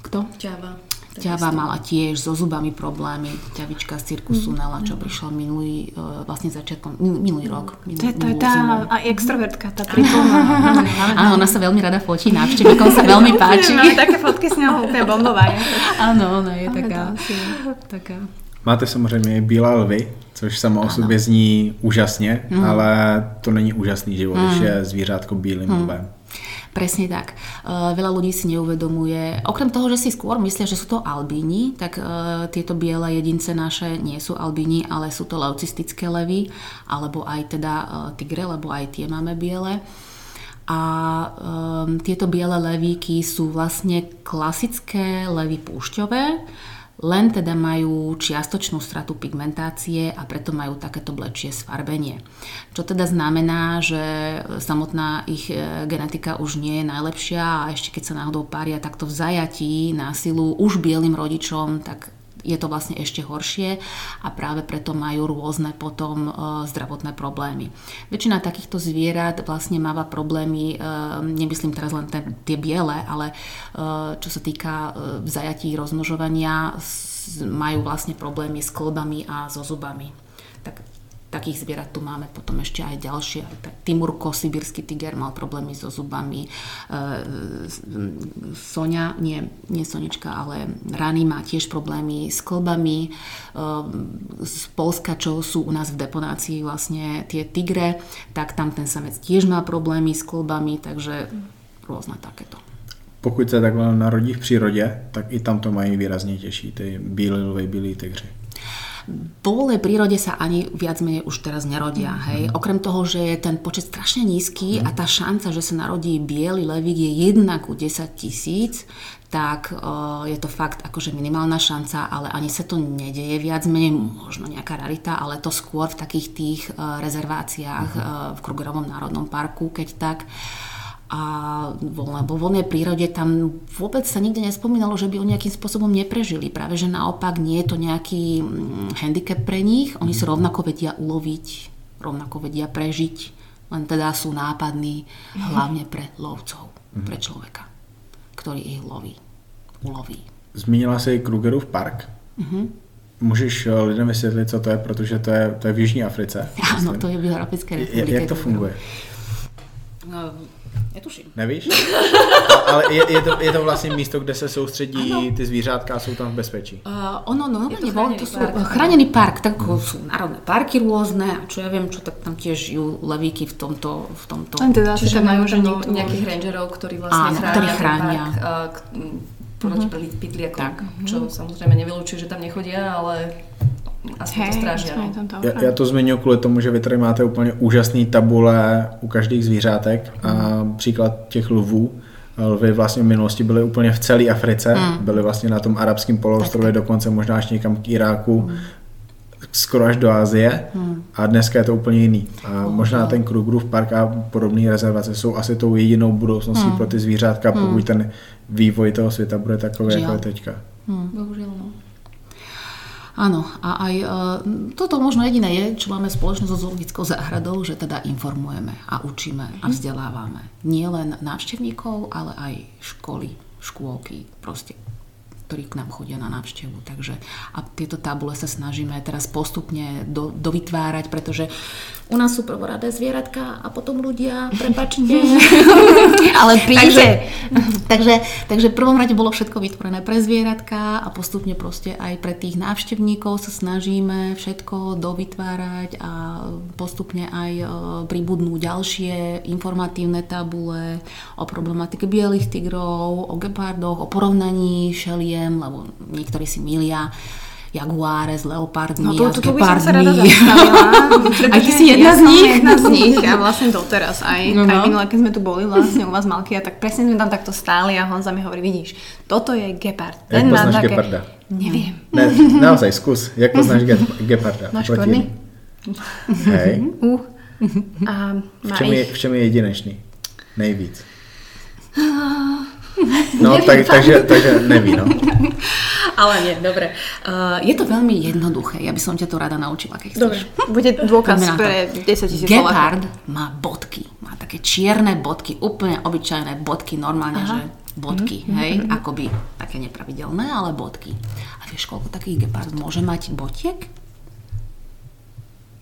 Kto? Ťava. Ťava mala tiež so zubami problémy. Ťavička z cirkusu mm. Nela, čo mm. prišla minulý, e, vlastne začiatkom, minulý rok. Minulý, to je, to je tá a extrovertka, tá prítomná. Áno, ona sa veľmi rada fotí, návštevníkom sa veľmi páči. Máme také fotky s ňou úplne bombové. Áno, ona je taká, taká. Máte samozřejmě bílé lvy, což samo o sobě zní úžasně, mm. ale to není úžasný život, mm. když je zvířátko bílým mm. lvem. Presne tak. Uh, veľa ľudí si neuvedomuje, okrem toho, že si skôr myslia, že sú to albíni, tak uh, tieto biele jedince naše nie sú albíni, ale sú to leucistické levy, alebo aj teda uh, tigre, lebo aj tie máme biele. A tieto biele levíky sú vlastne klasické levy púšťové, len teda majú čiastočnú stratu pigmentácie a preto majú takéto blečie sfarbenie. Čo teda znamená, že samotná ich e, genetika už nie je najlepšia a ešte keď sa náhodou pária takto v zajatí na silu už bielým rodičom, tak je to vlastne ešte horšie a práve preto majú rôzne potom e, zdravotné problémy. Väčšina takýchto zvierat vlastne máva problémy, e, nemyslím teraz len tie biele, ale e, čo sa týka zajatí rozmnožovania, majú vlastne problémy s klbami a so zubami. Tak takých zvierat tu máme potom ešte aj ďalšie. Timurko, sibírsky tiger mal problémy so zubami. E, Sonia, nie, nie Sonička, ale Rany má tiež problémy s klbami. E, z Polska, čo sú u nás v deponácii vlastne tie tigre, tak tam ten samec tiež má problémy s klbami, takže rôzne takéto. Pokud se takhle narodí v přírodě, tak i tam to mají výrazně těžší, ty bílé lvy, bílí tygři voľnej prírode sa ani viac menej už teraz nerodia. Mm. Hej. Okrem toho, že je ten počet strašne nízky a tá šanca, že sa narodí biely levík je 1 ku 10 tisíc, tak uh, je to fakt akože minimálna šanca, ale ani sa to nedeje viac menej, možno nejaká rarita, ale to skôr v takých tých uh, rezerváciách uh, v Krugerovom národnom parku, keď tak. A vo voľnej prírode tam vôbec sa nikde nespomínalo, že by oni nejakým spôsobom neprežili. Práve, že naopak nie je to nejaký mm, handicap pre nich. Oni sa rovnako vedia uloviť, rovnako vedia prežiť, len teda sú nápadní hlavne pre lovcov, mm-hmm. pre človeka, ktorý ich loví, uloví. Zmínila si Krugerův park. Mm-hmm. Můžeš eh, lidem vysvětlit, co to je, protože to je, to je v Jižní Africe. Ano, to je v Jihoafrické republice. Jak to funguje? No, Netuším. Nevíš? Ale je, je, to, je to vlastně místo, kde se soustředí ano. ty zvířátka a jsou tam v bezpečí. Uh, ono, no, je to, chránený to sú park, chránený park, tak ako sú národné parky rôzne a čo ja viem, čo tak tam tiež žijú levíky v tomto. V tomto. Len teda Čiže majú že nejakých rangerov, ktorí vlastne Áno, chránia, ktorí chránia. Park, proti uh-huh. pytliakom, tak. čo uh-huh. samozrejme nevylučuje, že tam nechodia, ale aspoň hey, to strážia. No. Já, já to zmiňuji kvůli tomu, že vy tady máte úplně úžasný tabule u každých zvířátek a mm. příklad těch lvů. Lvy vlastně v minulosti byly úplně v celé Africe, mm. byly vlastně na tom arabském poloostrově, dokonce možná až někam k Iráku, mm. skoro až do Asie mm. a dneska je to úplně jiný. A možná ten Krugerův park a podobné rezervace jsou asi tou jedinou budoucností mm. pro ty zvířátka, pokud mm. ten vývoj toho světa bude takový, jako je teďka. Mm. Bohužel, no. Áno, a aj e, toto možno jediné je, čo máme spoločne so zoologickou záhradou, že teda informujeme a učíme a mhm. vzdelávame. Nie len návštevníkov, ale aj školy, škôlky, proste ktorí k nám chodia na návštevu. Takže a tieto tabule sa snažíme teraz postupne do, dovytvárať, pretože u nás sú prvoradé zvieratka a potom ľudia, prepačte. Ale príde. Takže, takže, takže v prvom rade bolo všetko vytvorené pre zvieratka a postupne proste aj pre tých návštevníkov sa snažíme všetko dovytvárať a postupne aj e, pribudnú ďalšie informatívne tabule o problematike bielých tigrov, o gepardoch, o porovnaní šelie neviem, lebo niektorí si milia jaguáre s leopardmi no, to, to, to, to by som sa rada A ty si jedna ja z nich? jedna z nich a vlastne doteraz aj, no, no. aj minule, keď sme tu boli vlastne u vás Malky a tak presne sme tam takto stáli a Honza mi hovorí, vidíš, toto je gepard. Ten Jak poznáš také... geparda? Neviem. Ne, naozaj, skús. Jak poznáš geparda? Máš korny? Hej. Uh. A v, čem je, v čem je jedinečný? Nejvíc. No, tak, takže, takže neví, no. Ale nie, dobre. Uh, je to veľmi jednoduché, ja by som ťa to rada naučila, keď Dobre, bude dôkaz pre 10 tisíc Gepard má bodky, má také čierne bodky, úplne obyčajné bodky, normálne, Aha. že bodky, mm-hmm. hej, mm-hmm. akoby také nepravidelné, ale bodky. A vieš, koľko takých gepard môže mať botiek?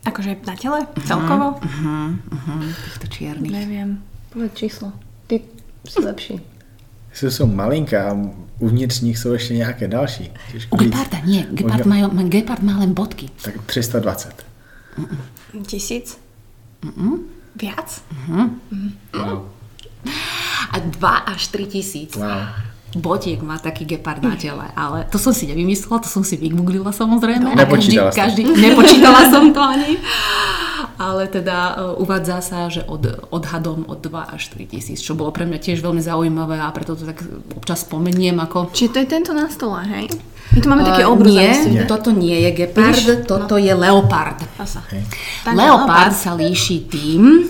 Akože na tele? Celkovo? Uh-huh, uh-huh, týchto čiernych. Neviem. Povedz číslo. Ty si lepší jsou, jsou malinké a uvnitř nich jsou ještě nějaké další. Těžko U geparda nie. Gepard, Možná... má, gepard má len bodky. Tak 320. Mm-mm. Tisíc? Mm-mm. Viac? Mm-hmm. Mm. Wow. A 2 až 3 tisíc. Wow. Botiek má taký gepard na tele, ale to som si nevymyslela, to som si vygooglila samozrejme. No, nepočítala každý, každý, Nepočítala som to ani. ale teda uh, uvádza sa, že od, odhadom od 2 až 3 tisíc, čo bolo pre mňa tiež veľmi zaujímavé a preto to tak občas spomeniem ako... Čiže to je tento na stole, hej? My tu máme uh, také obrúzy. Nie, nie, toto nie je gepard, Vidíš? toto no. je leopard. Okay. Leopard, leopard sa líši tým,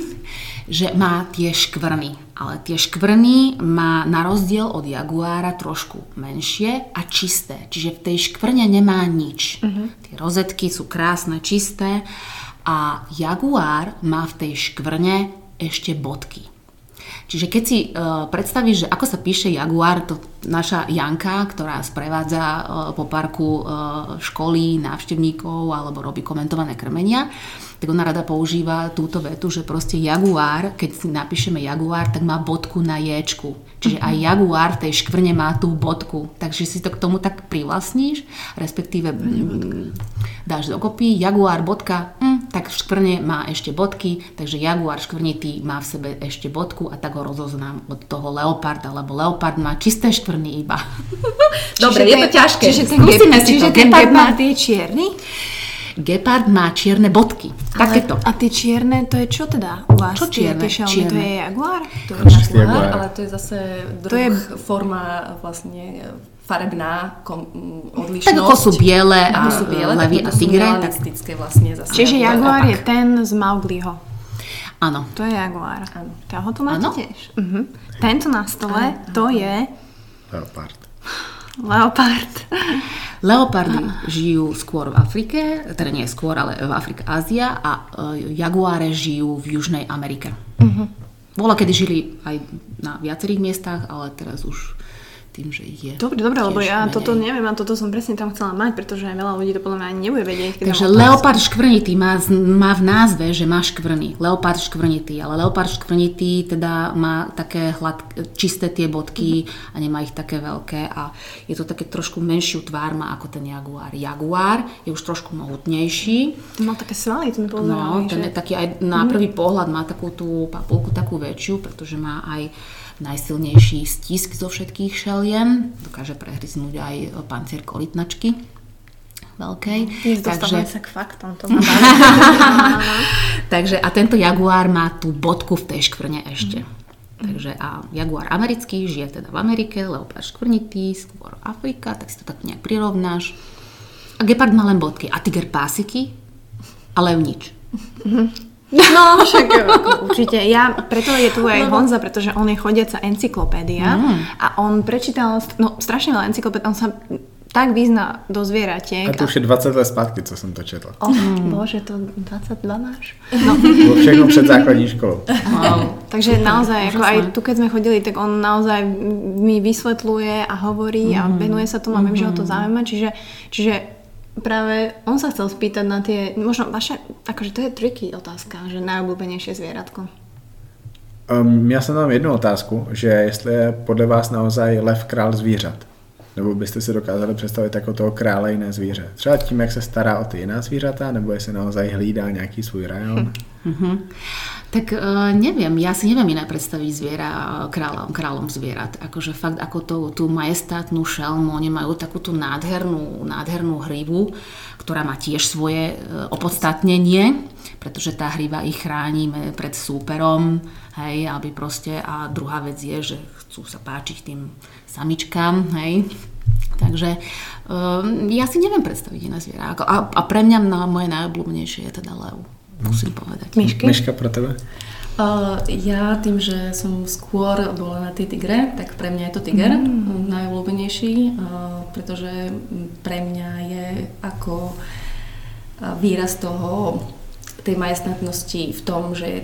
že má tie škvrny ale tie škvrny má na rozdiel od jaguára trošku menšie a čisté. Čiže v tej škvrne nemá nič. Uh-huh. Tie rozetky sú krásne, čisté a jaguár má v tej škvrne ešte bodky. Čiže keď si uh, predstavíš, že ako sa píše jaguár, to naša Janka, ktorá sprevádza uh, po parku uh, školy, návštevníkov alebo robí komentované krmenia, tak ona rada používa túto vetu, že proste jaguár, keď si napíšeme jaguár, tak má bodku na ječku. Čiže aj mhm. jaguár v tej škvrne má tú bodku. Takže si to k tomu tak privlastníš, respektíve mm, dáš dokopy, jaguár, bodka, mm, tak v škvrne má ešte bodky, takže jaguár škvrnitý má v sebe ešte bodku a tak ho rozoznám od toho leoparda, lebo leopard má čisté škvrny iba. Dobre, je to ťažké. Čiže ten, Skúsime si to. Ten gepard má tie čierny? Gepard má čierne bodky. Takéto. A tie čierne, to je čo teda u vás? Čo čierne? Tie čierne. To je jaguár? To je jaguár, ale to je zase druh, to je... forma vlastne farebná kom, odlišnosť. Tak ako sú biele a sú biele, levy a tigre. Tak... vlastne zase. Čiže jaguár je ten z Maugliho. Áno. To je jaguár. Áno. ho tu máte ano? tiež. Uh-huh. Tento na stole, ano. to je... Leopard. Leopard. Leopardy žijú skôr v Afrike, teda nie skôr, ale v Afrike, Ázia a e, jaguáre žijú v Južnej Amerike. Uh-huh. Bola, kedy žili aj na viacerých miestach, ale teraz už tým, že ich je. Dobre, dobre, lebo ja menej. toto neviem a toto som presne tam chcela mať, pretože aj veľa ľudí to podľa mňa ani nebude vedieť. Takže leopard škvrnitý má, má v názve, že má škvrny. Leopard škvrnitý, ale leopard škvrnitý teda má také hlad, čisté tie bodky a nemá ich také veľké a je to také trošku menšiu tvár má ako ten jaguár. Jaguár je už trošku mohutnejší. Má také svaly, to mi No, ten že... je taký aj na mhm. prvý pohľad má takú tú papulku takú väčšiu, pretože má aj najsilnejší stisk zo všetkých šeliem, dokáže prehryznúť aj pancier kolitnačky veľkej. Takže... sa k faktom. To Takže a tento jaguár má tú bodku v tej škvrne ešte. Mm. Takže a jaguár americký žije teda v Amerike, leopard škvrnitý, skôr Afrika, tak si to tak nejak prirovnáš. A gepard má len bodky. A tiger pásiky, ale nič. Mm-hmm. No, však určite. Ja, preto je tu aj Honza, pretože on je chodiaca encyklopédia mm. a on prečítal no, strašne veľa encyklopéd, on sa tak vyzná do zvieratiek. A to už je 20 let zpátky, co jsem to četla. Oh, mm. Bože, to 22 máš? No. Všechno před základní školou. Wow. Takže naozaj, ako aj tu, keď sme chodili, tak on naozaj mi vysvetľuje a hovorí mm. a venuje sa tomu a viem, mm. že ho to zaujíma. Čiže, čiže práve on sa chcel spýtať na tie, možno vaše, akože to je triky otázka, že najobľúbenejšie zvieratko. Um, já jsem tam jednu otázku, že jestli je podle vás naozaj lev král zvířat. Nebo byste si dokázali představit jako toho krále jiné zvíře. Třeba tím, jak se stará o ty jiná zvířata, nebo jestli naozaj hlídá nějaký svůj rajon. Mm-hmm. Tak uh, neviem, ja si neviem iné predstaviť zviera kráľom, kráľom zvierat. Akože fakt ako to, tú majestátnu šelmu, oni majú takú tú nádhernú, nádhernú hrivu, ktorá má tiež svoje uh, opodstatnenie, pretože tá hriva ich chráni pred súperom, hej, aby proste, a druhá vec je, že chcú sa páčiť tým samičkám, hej, Takže um, ja si neviem predstaviť iné zviera. A, a pre mňa na moje najobľúbenejšie je teda lev musím povedať. Myšky? Myška pro tebe? Uh, ja tým, že som skôr bola na tej tigre, tak pre mňa je to tiger mm. najobľúbenejší, uh, pretože pre mňa je ako výraz toho, tej majestátnosti v tom, že je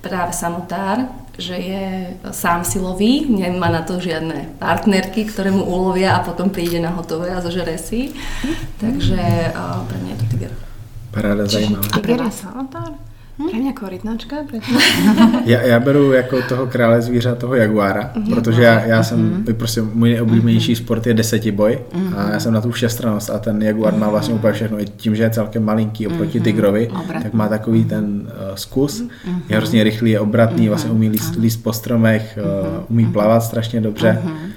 práve samotár, že je sám silový, nemá na to žiadne partnerky, ktoré mu ulovia a potom príde na hotové a zožere si. Mm. Takže uh, pre mňa je to tiger. Paráda, zajímavá. A pre vás salotár? Hm? Pre mňa korytnačka? Pre já, já beru jako toho krále zvířat, toho jaguára, mm-hmm. protože já, já jsem, mm-hmm. prostě můj nejoblíbenější mm-hmm. sport je desetiboj mm-hmm. a já jsem na tu všestranost a ten jaguár má vlastně úplně všechno. I tím, že je celkem malinký oproti mm-hmm. tigrovi, Obratný. tak má takový ten uh, zkus. Mm-hmm. Je hrozně rychlý, je obratný, mm-hmm. vlastně umí líst, líst po stromech, uh, umí plavat strašně dobře. Mm-hmm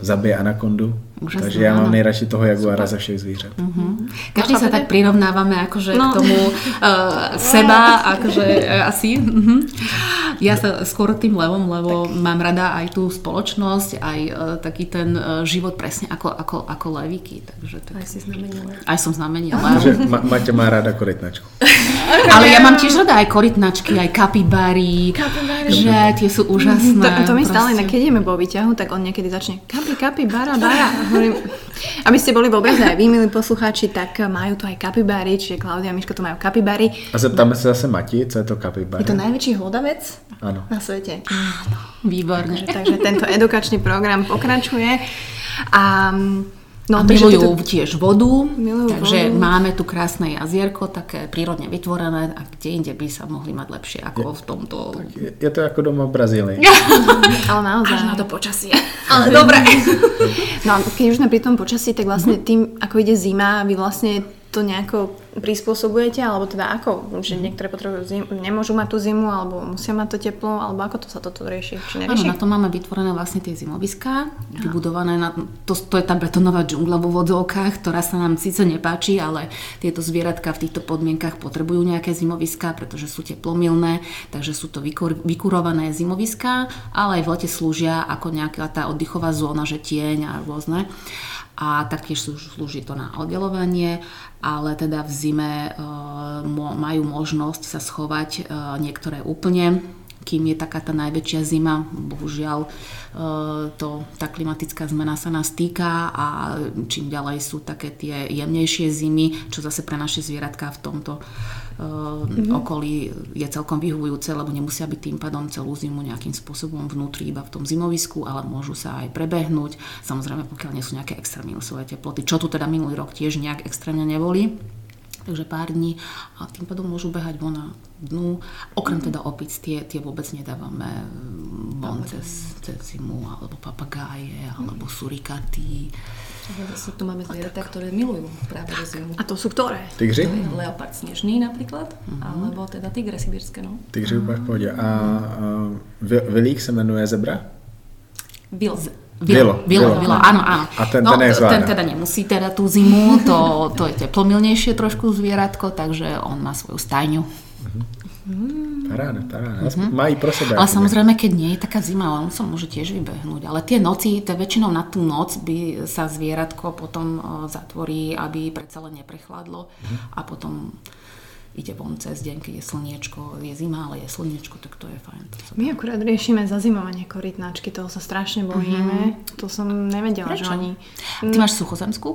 zabije anakondu, Úžasné, Takže já mám áno. nejradši toho jaguára ze všech zvířat. Mhm. Každý sa tak prirovnávame akože No. k tomu uh, seba, akože uh, asi. Mhm. Ja sa skôr tým levom, lebo mám rada aj tú spoločnosť, aj uh, taký ten uh, život presne ako, ako, ako levíky. Takže tak. Aj si znamenila. Aj som znamenie Takže. Ma- Maťa má ráda korytnačku. Ale ja mám tiež rada aj korytnačky, aj kapibary, že tie sú úžasné. To, to mi stále, keď ideme po výťahu, tak on niekedy začne kapi, kapi, bara, bara. Aby ste boli v obraze aj vy, milí poslucháči, tak majú tu aj kapibary, čiže Klaudia a Miška tu majú kapibary. A zeptáme se zase Mati, co je to kapibara? Je to najväčší hlodavec Ano. na svete. Výborne. Takže, takže tento edukačný program pokračuje. A, no, a takže milujú toto- tiež vodu, Milujú takže vodu. máme tu krásne jazierko, také prírodne vytvorené a kde inde by sa mohli mať lepšie ako v tomto. Je, je to jako doma v Brazílii. Ale naozaj. Až na to počasie. Ale dobre. No a keď už sme pri tom počasí, tak vlastne tým, ako ide zima, vy vlastne to nejako prispôsobujete, alebo teda ako, že niektoré potrebujú zim, nemôžu mať tú zimu, alebo musia mať to teplo, alebo ako to sa toto rieši, či Áno, nerieši? na to máme vytvorené vlastne tie zimoviská, vybudované na, to, to je tá betonová džungla vo vodovkách, ktorá sa nám síce nepáči, ale tieto zvieratka v týchto podmienkach potrebujú nejaké zimoviská, pretože sú teplomilné, takže sú to vykur, vykurované zimoviská, ale aj v lete slúžia ako nejaká tá oddychová zóna, že tieň a rôzne. A taktiež slúži to na oddelovanie, ale teda v zime e, majú možnosť sa schovať e, niektoré úplne kým je taká tá najväčšia zima. Bohužiaľ, e, to, tá klimatická zmena sa nás týka a čím ďalej sú také tie jemnejšie zimy, čo zase pre naše zvieratka v tomto mm-hmm. okolí je celkom vyhovujúce, lebo nemusia byť tým pádom celú zimu nejakým spôsobom vnútri iba v tom zimovisku, ale môžu sa aj prebehnúť. Samozrejme, pokiaľ nie sú nejaké extra minusové teploty, čo tu teda minulý rok tiež nejak extrémne neboli takže pár dní a tým pádom môžu behať von na dnu. Okrem teda opic, tie, tie vôbec nedávame von cez, cez zimu, alebo papagáje, alebo surikaty. Takže zase tu máme zvieratá, ktoré milujú práve zimu. A to sú ktoré? To je leopard snežný napríklad, alebo teda tigre sibírske, no. Tygři úplně v pohodě. A, a vy- Vilík se jmenuje zebra? Bil. Vilo, Vilo, Vilo. Áno, áno. A ten- no, ten ten teda nemusí teda tú zimu, to, to je teplomilnejšie trošku zvieratko, takže on má svoju stajňu. Paráda, paráda. Mm-hmm. Mají pro sebe. Ale jakoby. samozrejme, keď nie je taká zima, on sa môže tiež vybehnúť. Ale tie noci, to väčšinou na tú noc by sa zvieratko potom zatvorí, aby predsa len neprechladlo a potom ide von cez deň, keď je slniečko, je zima, ale je slniečko, tak to je fajn. To My akurát riešime zazimovanie korytnačky, toho sa strašne bojíme. To som nevedela, že Prečo? oni... Ty máš suchozemskú?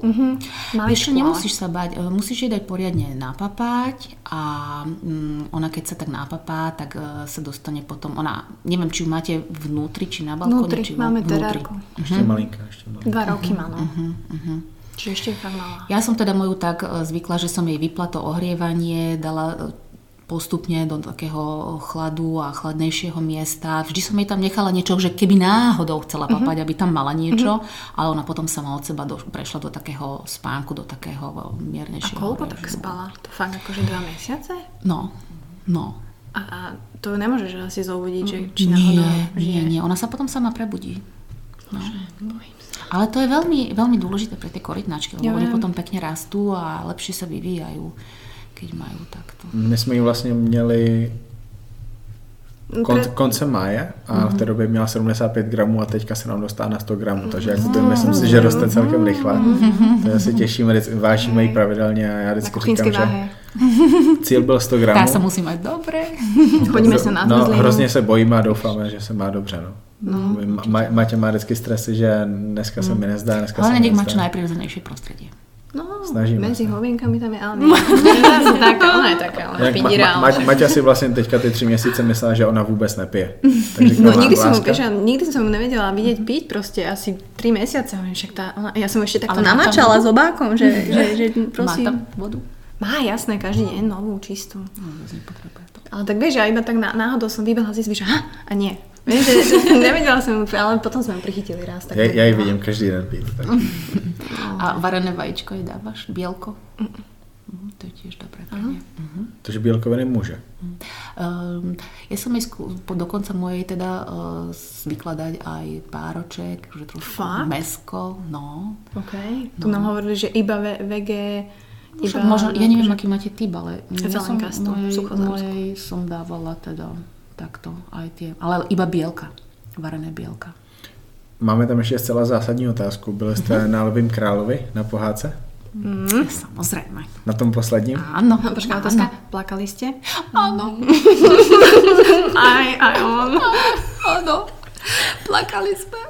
Ešte ale- nemusíš sa bať, e, musíš jej dať poriadne napapať a mm, ona keď sa tak napapá, tak e, sa dostane potom, ona, neviem, či ju máte vnútri, či na balkóne, Vnútri, či vo- máme vnútri. terárku. Ještě malinká, ještě malinká. Dva roky má, no. Čiže ešte malá. Ja som teda moju tak e, zvykla, že som jej vypla to ohrievanie, dala e, postupne do takého chladu a chladnejšieho miesta. Vždy som jej tam nechala niečo, že keby náhodou chcela papať, aby tam mala niečo, ale ona potom sama od seba do, prešla do takého spánku, do takého A miernejšieho koľko tak režimu. spala? To fakt akože dva mesiace? No, no. A, a to nemôžeš asi zobudiť, že či Nie, náhodou nie, žije. nie. Ona sa potom sama prebudí. No. Ale to je veľmi, veľmi dôležité pre tie korytnačky, lebo Ja oni potom pekne rastú a lepšie sa vyvíjajú, keď majú takto. My jsme ji vlastně měli kon, koncem máje a v té době měla 75 gramů a teďka se nám dostává na 100 gramů, takže jako to myslím si, že roste celkem rychle. To se těšíme, vždycky- vážíme ji pravidelně a já vždycky říkám, že váhe. cíl byl 100 gramů. Tá sa musí mať dobre. Chodíme sa na No, hrozně se bojíme a doufáme, že se má dobře. No. No. Ma, Maťa má vždycky stresy, že dneska se mi nezdá, dneska Hlavne se mi nech má čo najprirodzenejšie prostredie. No, Snažíme medzi sa. hovienkami tam je ale nie. Nie, taká, ona je taká, ona Jinak ma, pidira. ma, Ma, Maťa si vlastně teďka ty tři měsíce myslela, že ona vůbec nepije. Takže No má nikdy som, ja nikdy som ju nevedela vidieť piť proste asi 3 mesiace. Však tá, ona, ja som ešte takto Ale má vodu? s obákom, že, že, že Má prosím. tam vodu? Má, jasné, každý deň novú, čistú. No. Ale tak vieš, ja iba tak ná- náhodou som vybehla z izby, že ha, a nie. Vieš, že, nevedela som ju, ale potom sme ju prichytili raz. Tak Ja, ja ji vidím každý den pít. Tak. A varené vajíčko jej dávaš? Bielko? Uh-huh, to je tiež dobré pre mňa. Uh-huh. Takže bielkoviny muže. Um, ja som aj skú, po, dokonca mojej teda uh, zvykla dať aj pároček, že trošku Fakt? mesko, no. OK. Tu nám hovorili, že iba ve, vege... Iba, možno, ja neviem, aký máte typ, ale ja som mojej, mojej som dávala teda takto aj tie, ale iba bielka, varené bielka. Máme tam ještě zcela zásadní otázku. Byli jste na Lvím královi na pohádce? Mm. Samozrejme. Na tom posledním? Áno. Počkaj, otázka. Plakali ste? Áno. Aj, aj on. Áno. Plakali sme.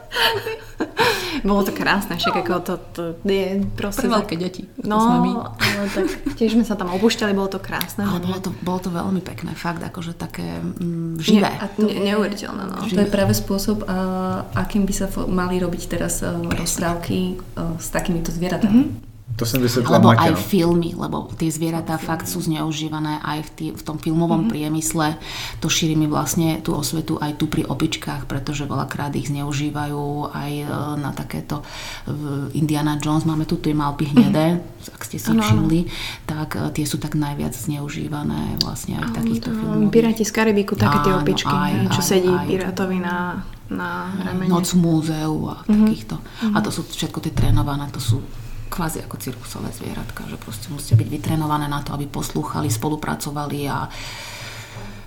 Bolo to krásne, však ako to, to je proste... Pre veľké deti. to No, sme my. ale tak tiež sme sa tam opúšťali, bolo to krásne. Ale bolo to, bolo to veľmi pekné, fakt, akože také mm, živé. Ne, a ne, neuveriteľné, no. To je práve spôsob, a, akým by sa mali robiť teraz a, rozprávky a, s takýmito zvieratami. To Alebo Maťa. aj filmy, lebo tie zvieratá fakt sú zneužívané aj v, tý, v tom filmovom mm-hmm. priemysle. To šíri mi vlastne tú osvetu aj tu pri opičkách, pretože veľakrát ich zneužívajú aj e, na takéto v Indiana Jones, máme tu tie malpy hnedé, mm-hmm. ak ste si áno. všimli, tak e, tie sú tak najviac zneužívané vlastne aj v takýchto To, filmoch. Piráti z Karibiku, také tie opičky, aj, čo aj, sedí aj. pirátovi na, na ramene. Noc v múzeu a takýchto. A to sú všetko tie trénované, to sú kvázi ako cirkusové zvieratka, že proste musíte byť vytrénované na to, aby poslúchali, spolupracovali a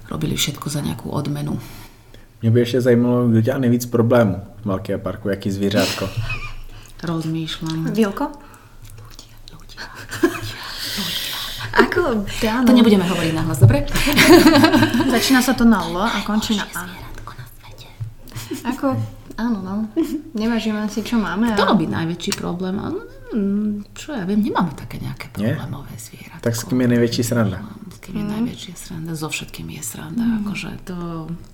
robili všetko za nejakú odmenu. Mě by ještě zajímalo, kdo dělá nejvíc problémů v Malkia parku, jaký zvířátko. Rozmýšľam. Vilko? Ako, áno. To nebudeme hovoriť nahlas, dobre? Začína sa to na L a končí na A. Na svete. Ako, áno, no. Nevážime si, čo máme. To a- robí najväčší problém. A, mm, čo ja viem, nemáme také nejaké Nie? problémové zvieratko. Tak s kým je největší sranda? S kým je najväčšia sranda? So všetkými je sranda. Akože to...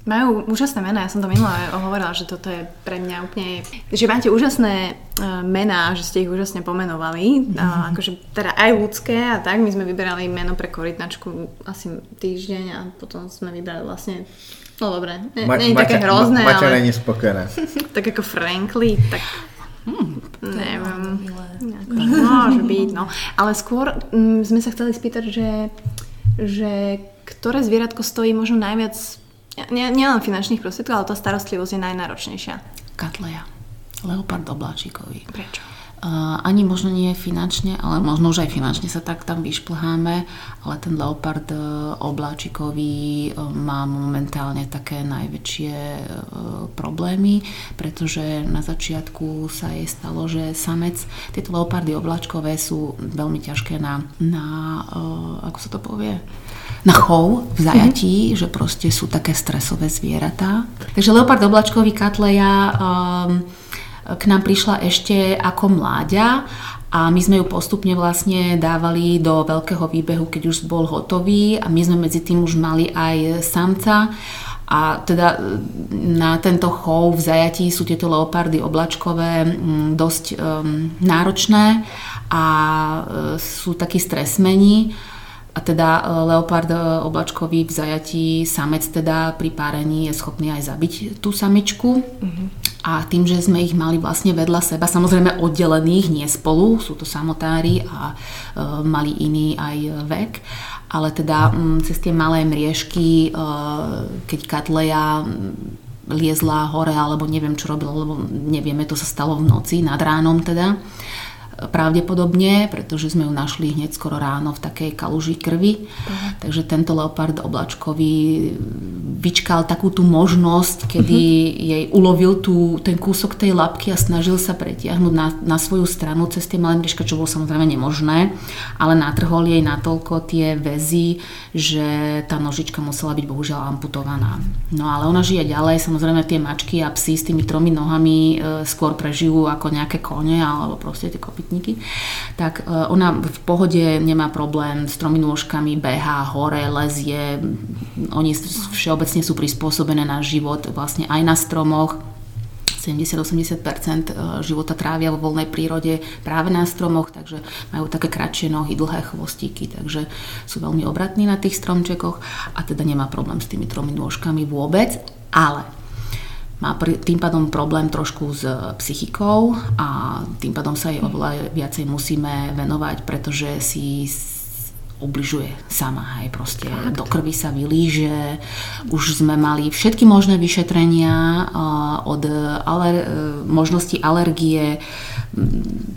Majú úžasné mená, ja som to minule hovorila, že toto je pre mňa úplne, že máte úžasné uh, mená, že ste ich úžasne pomenovali, a akože teda aj ľudské a tak, my sme vyberali meno pre korytnačku asi týždeň a potom sme vybrali vlastne, no dobre, Ma- nie je také Maťa- hrozné, Ma- Maťa ale není spokojená. tak ako Frankly, tak neviem, akože môže byť, no. Ale skôr mm, sme sa chceli spýtať, že, že ktoré zvieratko stojí možno najviac, nie, nielen finančných prostriedkov, ale tá starostlivosť je najnáročnejšia. Katleja. Leopard obláčikový. Prečo? Ani možno nie finančne, ale možno už aj finančne sa tak tam vyšplháme, ale ten leopard uh, obláčikový uh, má momentálne také najväčšie uh, problémy, pretože na začiatku sa jej stalo, že samec, tieto leopardy obláčkové sú veľmi ťažké na, na ako sa to povie, na chov v zajatí, mm-hmm. že proste sú také stresové zvieratá. Takže leopard oblačkový katleja um, k nám prišla ešte ako mláďa a my sme ju postupne vlastne dávali do veľkého výbehu, keď už bol hotový a my sme medzi tým už mali aj samca. A teda na tento chov v zajatí sú tieto leopardy oblačkové mm, dosť um, náročné a e, sú takí stresmení a teda e, leopard e, oblačkový v zajatí samec teda pri párení je schopný aj zabiť tú samičku. A tým, že sme ich mali vlastne vedľa seba, samozrejme oddelených, nie spolu, sú to samotári a e, mali iný aj vek, ale teda mm, cez tie malé mriežky, e, keď Katleja liezla hore, alebo neviem, čo robila, lebo nevieme, to sa stalo v noci, nad ránom teda, pravdepodobne, pretože sme ju našli hneď skoro ráno v takej kaluži krvi. Takže tento leopard oblačkový vyčkal takú tú možnosť, kedy jej ulovil tú, ten kúsok tej labky a snažil sa pretiahnuť na, na svoju stranu cez tie malé mrieška, čo bolo samozrejme nemožné, ale natrhol jej natoľko tie väzy, že tá nožička musela byť bohužiaľ amputovaná. No ale ona žije ďalej, samozrejme tie mačky a psy s tými tromi nohami e, skôr prežijú ako nejaké kone alebo proste tie kopytníky. Tak e, ona v pohode nemá problém s tromi nôžkami, behá hore, lezie, oni všeobecne sú prispôsobené na život vlastne aj na stromoch, 70-80% života trávia vo voľnej prírode práve na stromoch, takže majú také kratšie nohy, dlhé chvostíky, takže sú veľmi obratní na tých stromčekoch a teda nemá problém s tými tromi nôžkami vôbec, ale má tým pádom problém trošku s psychikou a tým pádom sa jej oveľa viacej musíme venovať, pretože si ubližuje sama, hej, proste Fakt? do krvi sa vylíže, už sme mali všetky možné vyšetrenia od aler- možnosti alergie,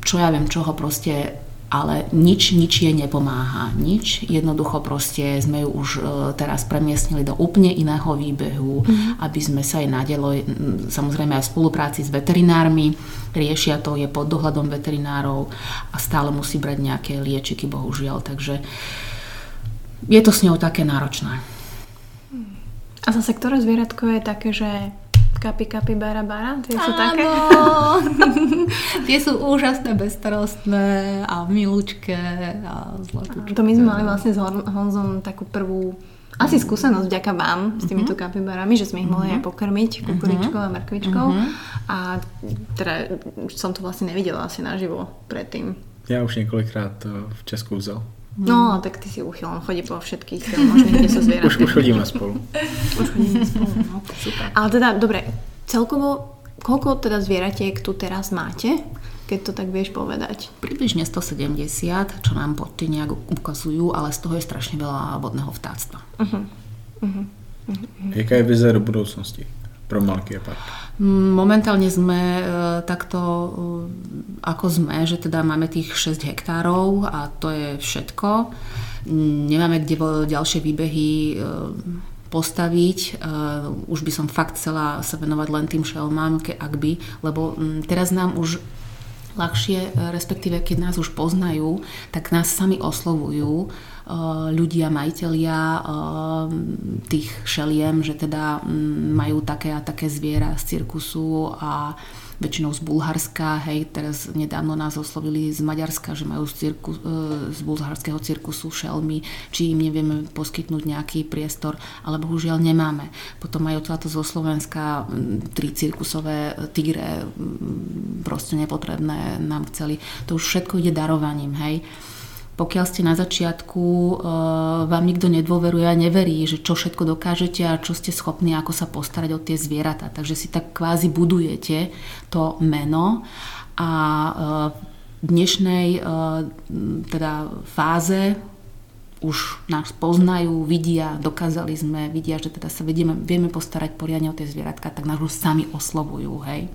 čo ja viem, čoho proste ale nič, nič jej nepomáha. Nič. Jednoducho proste sme ju už e, teraz premiestnili do úplne iného výbehu, mm. aby sme sa jej nadelo, samozrejme aj v spolupráci s veterinármi, riešia to, je pod dohľadom veterinárov a stále musí brať nejaké liečiky, bohužiaľ. Takže je to s ňou také náročné. A zase ktoré zvieratko je také, že Kapi, kapi, bara, bara, tie sú Áno. také? tie sú úžasné, bezstarostné a milúčké a zlatúčké. To my sme mali vlastne s Honzom takú prvú asi skúsenosť vďaka vám s týmito uh-huh. kapibarami, že sme ich mohli uh-huh. aj pokrmiť kukuričkou uh-huh. a mrkvičkou. Uh-huh. A teda som to vlastne nevidela asi naživo predtým. Ja už niekoľkrát v Česku vzal. No, tak ty si uchyl, on chodí po všetkých možných, kde sú zvieratá. Už, už chodíme spolu. už chodíme spolu, no, super. Ale teda, dobre, celkovo, koľko teda zvieratiek tu teraz máte? keď to tak vieš povedať. Približne 170, čo nám podty nejak ukazujú, ale z toho je strašne veľa vodného vtáctva. Uh-huh. Uh-huh. Uh-huh. Jaká je vize do budúcnosti pro Malký park? Momentálne sme e, takto, e, ako sme, že teda máme tých 6 hektárov a to je všetko. Nemáme kde ďalšie výbehy e, postaviť. Už by som fakt chcela sa venovať len tým šelmám, ak by, lebo teraz nám už ľahšie, respektíve keď nás už poznajú, tak nás sami oslovujú ľudia, majiteľia eh, tých šeliem, že teda mm, majú také a také zviera z cirkusu a väčšinou z Bulharska, hej, teraz nedávno nás oslovili z Maďarska, že majú z, cirku, eh, z bulharského cirkusu šelmy, či im nevieme poskytnúť nejaký priestor, ale bohužiaľ nemáme. Potom majú to zo Slovenska mm, tri cirkusové tigre, mm, proste nepotrebné nám chceli. To už všetko ide darovaním, hej pokiaľ ste na začiatku, e, vám nikto nedôveruje a neverí, že čo všetko dokážete a čo ste schopní, ako sa postarať o tie zvieratá. Takže si tak kvázi budujete to meno a e, v dnešnej e, teda fáze už nás poznajú, vidia, dokázali sme, vidia, že teda sa vieme, vieme postarať poriadne o tie zvieratka, tak nás už sami oslovujú, hej.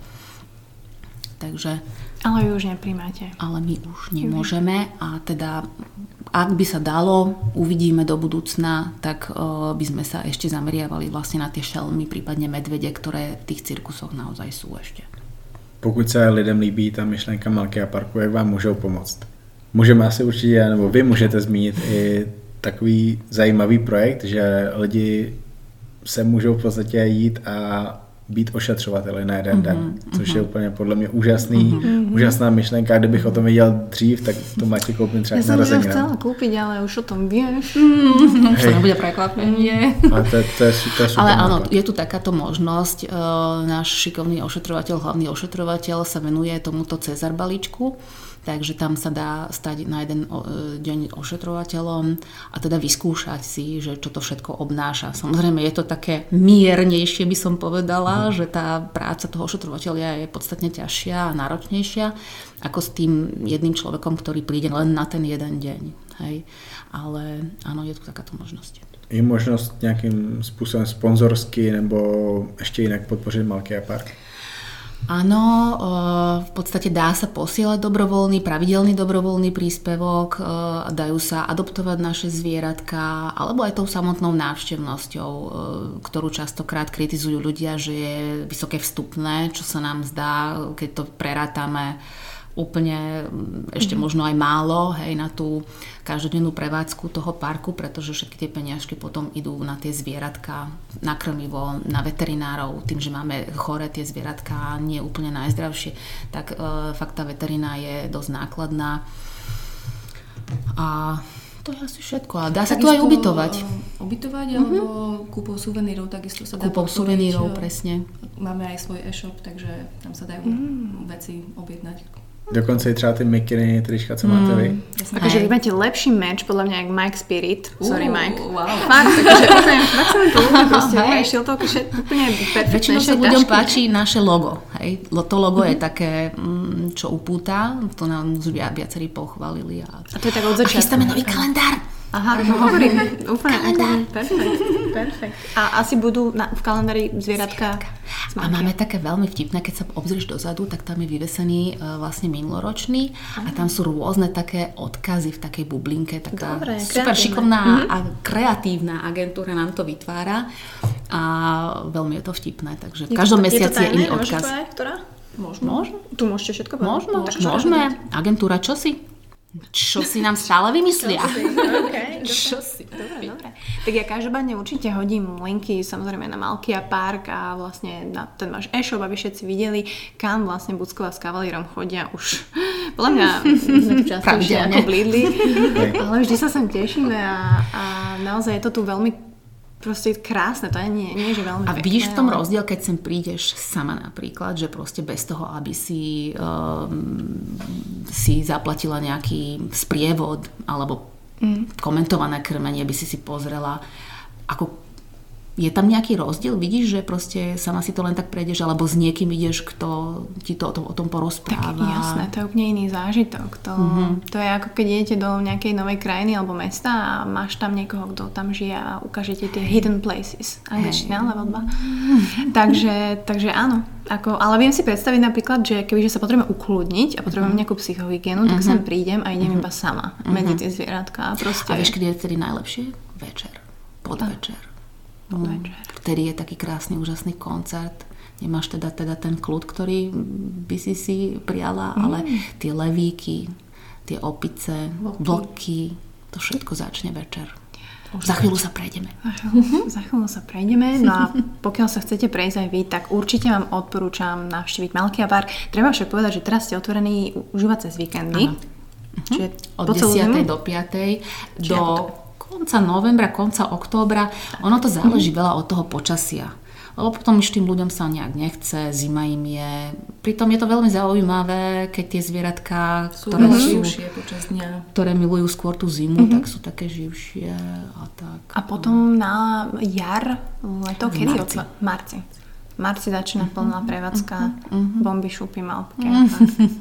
Takže... Ale vy už nepríjmate. Ale my už nemôžeme a teda ak by sa dalo, uvidíme do budúcna, tak uh, by sme sa ešte zameriavali vlastne na tie šelmy, prípadne medvede, ktoré v tých cirkusoch naozaj sú ešte. Pokud se lidem líbí ta myšlenka Malkého parku, jak vám můžou pomoct? Můžeme asi určitě, nebo vy můžete zmínit i takový zajímavý projekt, že lidi se můžou v podstatě jít a být ošetřovateli na jeden mm-hmm, den, což mm-hmm. je úplně podle mě úžasný, mm-hmm. úžasná myšlenka. Kdybych o tom věděl dřív, tak to máte koupit třeba Já jsem to chcela koupit, ale už o tom vieš. Mm, už to nebude prekvapenie. Ale to, to, je, to je super Ale áno, je tu takáto možnosť. Náš šikovný ošetrovateľ, hlavný ošetrovateľ sa venuje tomuto Cezar balíčku takže tam sa dá stať na jeden deň ošetrovateľom a teda vyskúšať si, že čo to všetko obnáša. Samozrejme je to také miernejšie, by som povedala, mm. že tá práca toho ošetrovateľa je podstatne ťažšia a náročnejšia ako s tým jedným človekom, ktorý príde len na ten jeden deň. Hej. Ale áno, je tu takáto možnosť. Je možnost nějakým způsobem sponzorsky nebo ještě jinak podpořit Malký park? Áno, v podstate dá sa posielať dobrovoľný, pravidelný dobrovoľný príspevok, dajú sa adoptovať naše zvieratka, alebo aj tou samotnou návštevnosťou, ktorú častokrát kritizujú ľudia, že je vysoké vstupné, čo sa nám zdá, keď to prerátame úplne mm, ešte mm-hmm. možno aj málo hej, na tú každodennú prevádzku toho parku, pretože všetky tie peniažky potom idú na tie zvieratka, na krmivo, na veterinárov, tým, že máme chore tie zvieratka, nie úplne najzdravšie, tak e, fakt tá veterina je dosť nákladná. A to je asi všetko. A dá sa tu aj ubytovať. Uh, ubytovať, uh-huh. alebo kúpou suvenírov takisto sa dá Kúpou suvenírov, presne. Máme aj svoj e-shop, takže tam sa dajú uh-huh. veci objednať. Dokonce i třeba ty mikiny, trička, co máte vy. Mm, akože vy máte lepší meč, podľa mňa, jak Mike Spirit. Sorry, uh, Mike. Wow. Fakt, takže fakt sa mi to ľúbi, proste vyšiel to akože úplne perfektné. Väčšinou sa ľuďom páči naše logo. Hej. To logo mm-hmm. je také, mm, čo upúta, to nám už viacerí pochválili. A, a to je tak od začiatku. A chystáme nový kalendár. Aha, no hovorím. Úplne. úplne Perfekt, perfekt. A asi budú na, v kalendári zvieratka. A máme také veľmi vtipné, keď sa obzrieš dozadu, tak tam je vyvesený uh, vlastne minuloročný a tam sú rôzne také odkazy v takej bublinke. Taká Dobre, super kreatívne. šikovná a kreatívna agentúra nám to vytvára a veľmi je to vtipné. Takže v každom mesiaci je, iný Môžeš odkaz. povedať, ktorá? Možno. Môžem? Tu môžete všetko povedať. Tak Môžeš. môžeme. Agentúra čo si? Čo si nám stále vymyslia? Okay, Čo si? Dobre, dobre. Tak ja každopádne určite hodím linky samozrejme na Malkia Park a vlastne na ten váš e-shop, aby všetci videli, kam vlastne Bucková s kavalírom chodia už podľa mňa sme tu častejšie ako blídli, ale vždy sa sem tešíme a, a naozaj je to tu veľmi proste krásne, to je nie, nie že veľmi A pekné, vidíš v tom ale- rozdiel, keď sem prídeš sama napríklad, že proste bez toho, aby si, um, si zaplatila nejaký sprievod alebo komentované krmenie, by si si pozrela, ako je tam nejaký rozdiel? Vidíš, že proste sama si to len tak prejdeš, alebo s niekým ideš, kto ti to o tom, o tom Tak porozpráva? jasné, to je úplne iný zážitok. To, to je ako keď idete do nejakej novej krajiny alebo mesta a máš tam niekoho, kto tam žije a ukážete tie hidden places. Angličtina, level 2. takže, takže áno. Ako, ale viem si predstaviť napríklad, že kebyže sa potrebujem ukludniť a potrebujem nejakú psychohygienu, tak sem prídem a idem iba sama medzi tie zvieratka. A proste A vieš, kedy je vtedy najlepšie? Večer. Podvečer. Podvečer. Vtedy je taký krásny, úžasný koncert. Nemáš teda, teda ten kľud, ktorý by si si prijala, ale tie levíky, tie opice, vlky, to všetko začne večer. Za chvíľu sa prejdeme. Za chvíľu sa prejdeme. No a pokiaľ sa chcete prejsť aj vy, tak určite vám odporúčam navštíviť Malkia Park. Treba však povedať, že teraz ste otvorení užívať cez víkendy. Čiže Od po celú 10. zimu? do 5. do ako konca novembra, konca októbra. Ono to záleží veľa od toho počasia. Lebo potom už tým ľuďom sa nejak nechce, zima im je. Pritom je to veľmi zaujímavé, keď tie zvieratka, Sú ktoré, sú, počas dňa. ktoré milujú skôr tú zimu, tak sú také živšie a tak. A potom na jar, leto, V kedy? marci. marci. Marci začína plná prevádzka, bomby, šupy, malpky.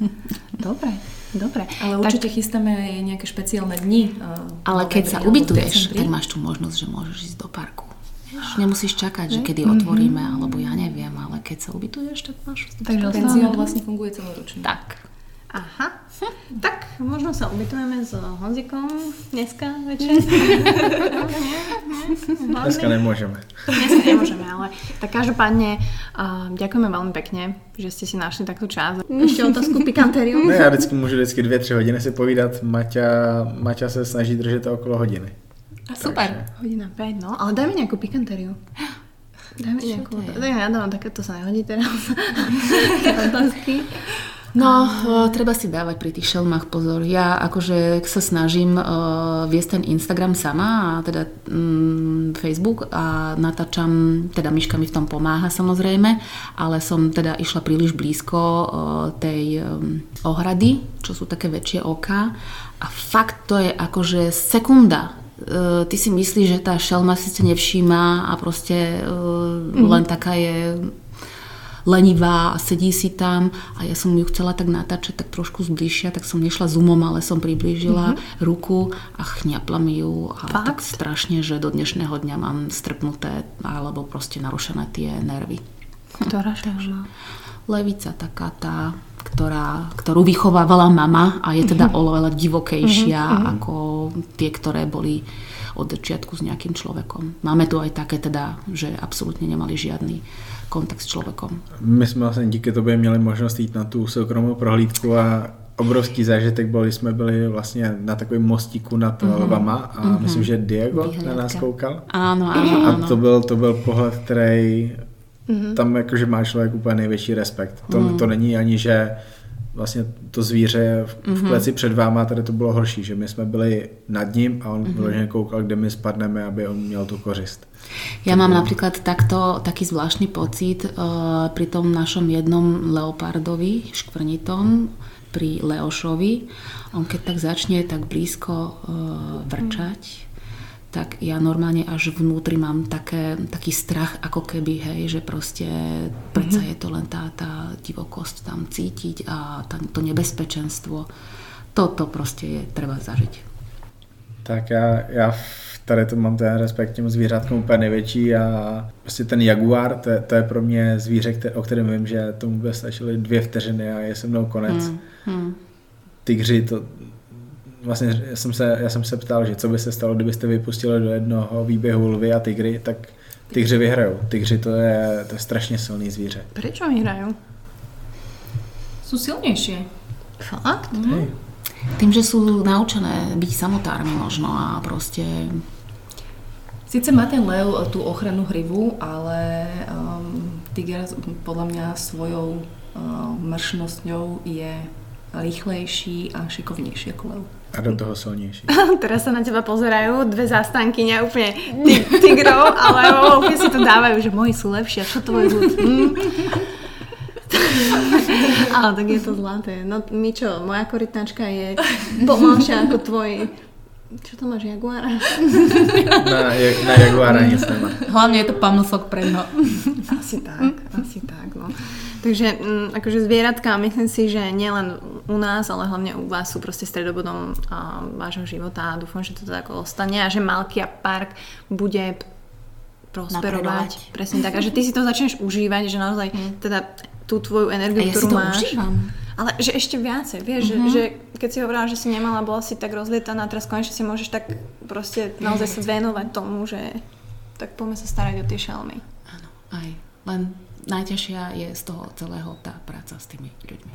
Dobre, dobre. Ale určite chystáme aj nejaké špeciálne dni. eh, Ale keď sa ubytuješ, tak máš tu možnosť, že môžeš ísť do parku. Vieš, nemusíš čakať, že kedy otvoríme, alebo ja neviem, ale keď sa ubytuješ, tak máš... Takže Penzión vlastne funguje celoročne. Tak. Aha. Tak, možno sa ubytujeme s Honzikom dneska večer. Dneska nemôžeme. Dneska nemôžeme, ale tak každopádne uh, ďakujeme veľmi pekne, že ste si našli takto čas. Ešte otázku pikantériu. No já vždycky můžu vždycky dvě, tři hodiny si povídat. Maťa, Maťa se snaží držet to okolo hodiny. Super. Hodina 5, no, ale dajme nejakú pikantériu. Dajme nejakú, to je? tak ja dávam takéto sa nehodí teraz. Otázky. No, o, treba si dávať pri tých šelmách pozor. Ja akože sa snažím uh, viesť ten Instagram sama a teda mm, Facebook a natáčam, teda Miška mi v tom pomáha samozrejme, ale som teda išla príliš blízko uh, tej um, ohrady, čo sú také väčšie oka a fakt to je akože sekunda. Ty si myslíš, že tá šelma si ťa nevšíma a proste uh, len taká je lenivá a sedí si tam a ja som ju chcela tak natáčať tak trošku zbližšia, tak som nešla zoomom, ale som priblížila mm-hmm. ruku a chňapla mi ju a Fakt? tak strašne, že do dnešného dňa mám strpnuté alebo proste narušené tie nervy. Ktorá šelma? Levica taká tá, ktorá, ktorú vychovávala mama a je teda oveľa divokejšia ako tie, ktoré boli od začiatku s nejakým človekom. Máme tu aj také teda, že absolútne nemali žiadny kontakt s človekom. My jsme vlastně díky tobě měli možnost jít na tu soukromou prohlídku a obrovský zážitek byl, když jsme byli vlastně na takovém mostíku nad mm-hmm. lvama a mm-hmm. myslím, že Diego Vyhliadka. na nás koukal. Áno, áno, A to byl, to byl pohled, který mm-hmm. tam jakože má člověk úplně největší respekt. To, mm. to není ani, že vlastně to zvíře v, v kleci před váma, tady to bylo horší, že my jsme byli nad ním a on mm-hmm. vyloženě koukal, kde my spadneme, aby on měl tu kořist. Ja mám napríklad takto, taký zvláštny pocit uh, pri tom našom jednom leopardovi, škvrnitom, pri Leošovi. On keď tak začne tak blízko uh, vrčať, tak ja normálne až vnútri mám také, taký strach, ako keby, hej, že proste predsa je to len tá, tá divokosť tam cítiť a tá, to nebezpečenstvo. Toto proste je treba zažiť. Tak já, já tady to mám ten respekt těm zvířatkům úplně největší a prostě ten jaguar, to je, to je pro mě zvíře, o kterém vím, že tomu by stačily dvě vteřiny a je se mnou konec. Hmm. Hmm. Tygři, to, vlastně já jsem, se, já jsem se ptal, že co by se stalo, kdybyste vypustili do jednoho výběhu lvy a tygry, tak tygři vyhrajou. Tygři to je, to je strašně silný zvíře. Proč vyhrajou? Jsou silnější. Fakt? Mm. Tým, že sú naučené byť samotármi možno a proste... Sice má ten lev tú ochranu hrivu, ale um, tiger podľa mňa svojou um, mršnosťou je rýchlejší a šikovnejší ako lev. A do toho silnejší. Teraz sa na teba pozerajú dve zástanky, úplne tigrov, ale úplne si to dávajú, že moji sú lepšie, čo to bude? Mm. Ale tak je to zlaté. No my čo, moja korytnačka je pomalšia ako tvoj čo to máš, jaguára? Na, na jaguára nic nemá. Hlavne je to pamlsok pre ňo. Asi tak, asi tak. No. Takže m, mm, akože zvieratka, myslím si, že nielen u nás, ale hlavne u vás sú proste stredobodom a, vášho života a dúfam, že to tak ostane a že Malkia Park bude prosperovať. Presne tak. A že ty si to začneš užívať, že naozaj mm. teda tú tvoju energiu, ja ktorú si to máš. Užívam. Ale že ešte viacej, vieš, uh-huh. že, mhm. že keď si hovorila, že si nemala, bola si tak rozlietaná, teraz konečne si môžeš tak proste naozaj sa venovať tomu, že tak poďme sa starať o tie šalmy. Áno, aj. Len najťažšia je z toho celého tá práca s tými ľuďmi.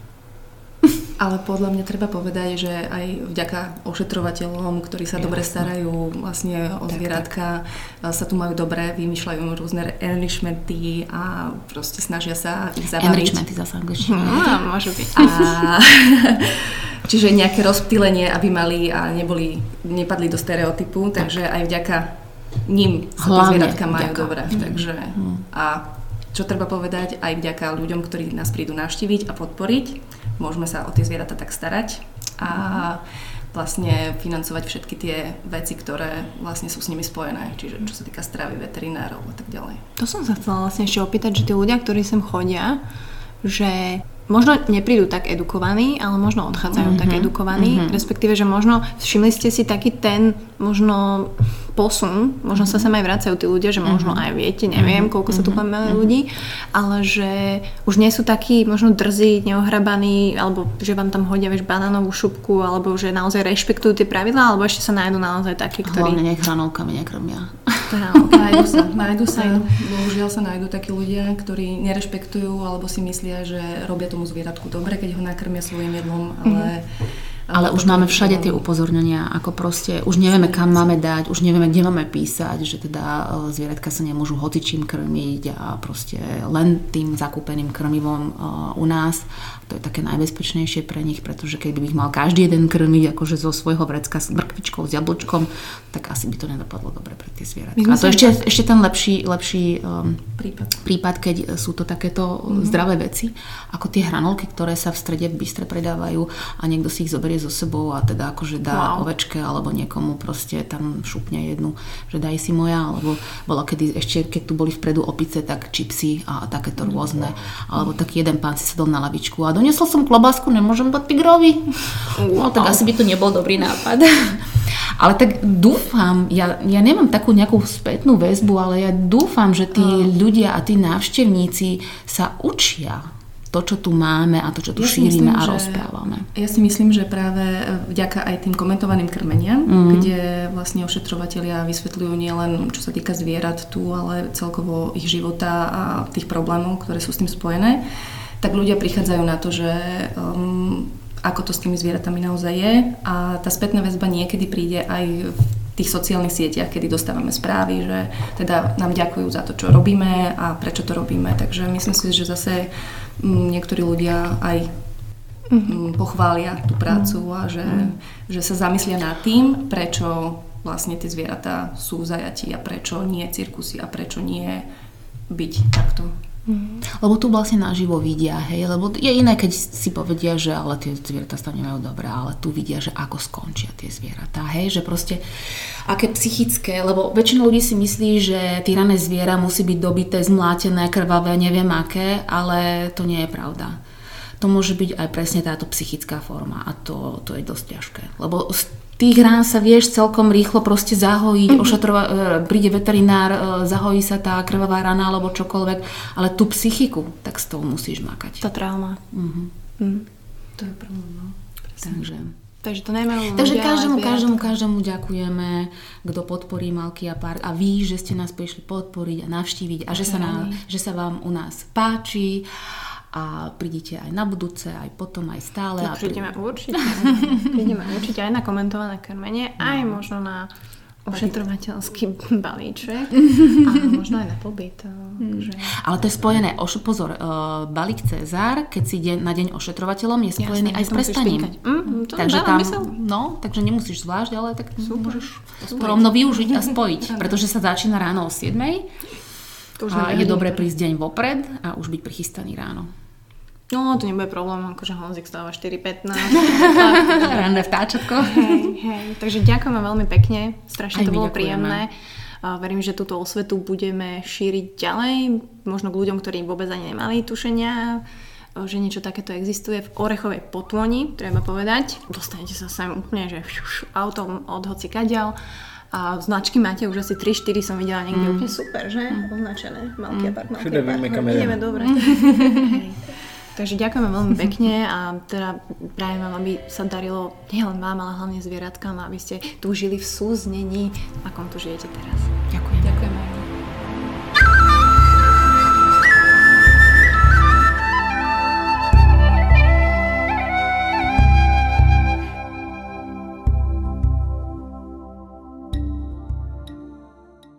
Ale podľa mňa treba povedať, že aj vďaka ošetrovateľom, ktorí sa ja, dobre starajú vlastne o tak, zvieratka, tak. sa tu majú dobre, vymýšľajú rôzne enrichmenty a proste snažia sa ich zabaviť. Enrichmenty zase angličtina. No, môže byť. A, čiže nejaké rozptýlenie, aby mali a neboli, nepadli do stereotypu, takže aj vďaka ním sa Hlavne, zvieratka majú vďaka. dobre. Mm. Takže, a čo treba povedať, aj vďaka ľuďom, ktorí nás prídu navštíviť a podporiť, môžeme sa o tie zvieratá tak starať a vlastne financovať všetky tie veci, ktoré vlastne sú s nimi spojené, čiže čo sa týka stravy, veterinárov a tak ďalej. To som sa chcela vlastne ešte opýtať, že tí ľudia, ktorí sem chodia, že možno neprídu tak edukovaní, ale možno odchádzajú mm-hmm. tak edukovaní, mm-hmm. respektíve, že možno všimli ste si taký ten možno posun, možno sa sem aj vracajú tí ľudia, že možno mhm. aj viete, neviem, mhm. koľko sa tu máme mhm. ľudí, ale že už nie sú takí možno drzí, neohrabaní, alebo že vám tam hodia, vieš, banánovú šupku, alebo že naozaj rešpektujú tie pravidlá, alebo ešte sa nájdú naozaj takí, ktorí... Hlavne nech hranolkami nekrmia. nájdu sa, nájdu sa, bohužiaľ sa nájdú takí ľudia, ktorí nerešpektujú, alebo si myslia, že robia tomu zvieratku dobre, keď ho nakrmia svojim jedlom, ale mm-hmm ale už máme všade tie upozornenia, ako proste, už nevieme kam máme dať, už nevieme kde máme písať, že teda e, zvieratka sa nemôžu hocičím krmiť a proste len tým zakúpeným krmivom e, u nás. To je také najbezpečnejšie pre nich, pretože keby ich mal každý jeden krmiť akože zo svojho vrecka s mrkvičkou, s jablčkom, tak asi by to nedopadlo dobre pre tie zvieratka. A to ešte, ešte ten lepší, lepší um, prípad. prípad, keď sú to takéto mm-hmm. zdravé veci, ako tie hranolky, ktoré sa v strede v bystre predávajú a niekto si ich zoberie so sebou a teda akože dá wow. ovečke alebo niekomu proste tam šupne jednu, že daj si moja, alebo bola kedy ešte, keď tu boli vpredu opice, tak čipsy a takéto rôzne. Alebo taký jeden pán si sedol na lavičku a doniesol som klobásku, nemôžem dať tigrovi. No tak asi by to nebol dobrý nápad. Ale tak dúfam, ja, ja nemám takú nejakú spätnú väzbu, ale ja dúfam, že tí ľudia a tí návštevníci sa učia to, čo tu máme a to, čo tu ja šírime myslím, a rozprávame. Ja si myslím, že práve vďaka aj tým komentovaným krmeniam, mm. kde vlastne ošetrovateľia vysvetľujú nielen čo sa týka zvierat tu, ale celkovo ich života a tých problémov, ktoré sú s tým spojené, tak ľudia prichádzajú na to, že um, ako to s tými zvieratami naozaj je a tá spätná väzba niekedy príde aj v tých sociálnych sieťach, kedy dostávame správy, že teda nám ďakujú za to, čo robíme a prečo to robíme. Takže myslím si, že zase Mm, niektorí ľudia aj mm, pochvália tú prácu a že, mm. že sa zamyslia nad tým, prečo vlastne tie zvieratá sú zajatí a prečo nie cirkusy a prečo nie byť takto. Mm. Lebo tu vlastne naživo vidia, hej, lebo je iné, keď si povedia, že ale tie zvieratá sa nemajú dobré, ale tu vidia, že ako skončia tie zvieratá, hej, že proste aké psychické, lebo väčšina ľudí si myslí, že týrané zviera musí byť dobité, zmlátené, krvavé, neviem aké, ale to nie je pravda to môže byť aj presne táto psychická forma a to, to je dosť ťažké. Lebo tých rán sa vieš celkom rýchlo proste zahojiť, mm-hmm. ošetrova, e, príde veterinár, e, zahojí sa tá krvavá rana alebo čokoľvek, ale tú psychiku, tak s tou musíš makať. Tá trauma. Mm-hmm. Mm. To je problém, no. Takže... Takže to nemajú Takže ľudia, každému, každému, každému ďakujeme, kto podporí Malky a Park a vy, že ste nás prišli podporiť a navštíviť a že sa, na, že sa vám u nás páči a prídete aj na budúce, aj potom, aj stále. A prídeme určite. prídeme určite aj na komentované krmenie, aj možno na ošetrovateľský balíček a možno aj na pobyt. Takže... Ale to je spojené, oš, pozor, uh, balík Cezar, keď si deň, na deň ošetrovateľom, je spojený Jasné, aj s prestaním. Mm, to takže tam, mysel. no, takže nemusíš zvlášť, ale tak môžeš to rovno využiť a spojiť, pretože sa začína ráno o 7. To už a je nikto. prísť deň vopred a už byť prichystaný ráno. No, to nebude problém, akože Honzik stáva 4.15. Ranné vtáčatko. hej, hej. Takže ďakujeme veľmi pekne, strašne Aj to bolo ďakujeme. príjemné. A verím, že túto osvetu budeme šíriť ďalej, možno k ľuďom, ktorí vôbec ani nemali tušenia, že niečo takéto existuje v Orechovej potvoni, treba povedať. Dostanete sa sem úplne, že šuš, autom od hoci kadiaľ. A značky máte už asi 3-4 som videla niekde úplne super, že? Označené. Malký apart, malký Všude vieme, kam ideme. ideme dobre. Takže ďakujeme veľmi pekne a teda prajem vám, aby sa darilo nielen vám, ale hlavne zvieratkám, aby ste tu žili v súznení, akom tu žijete teraz.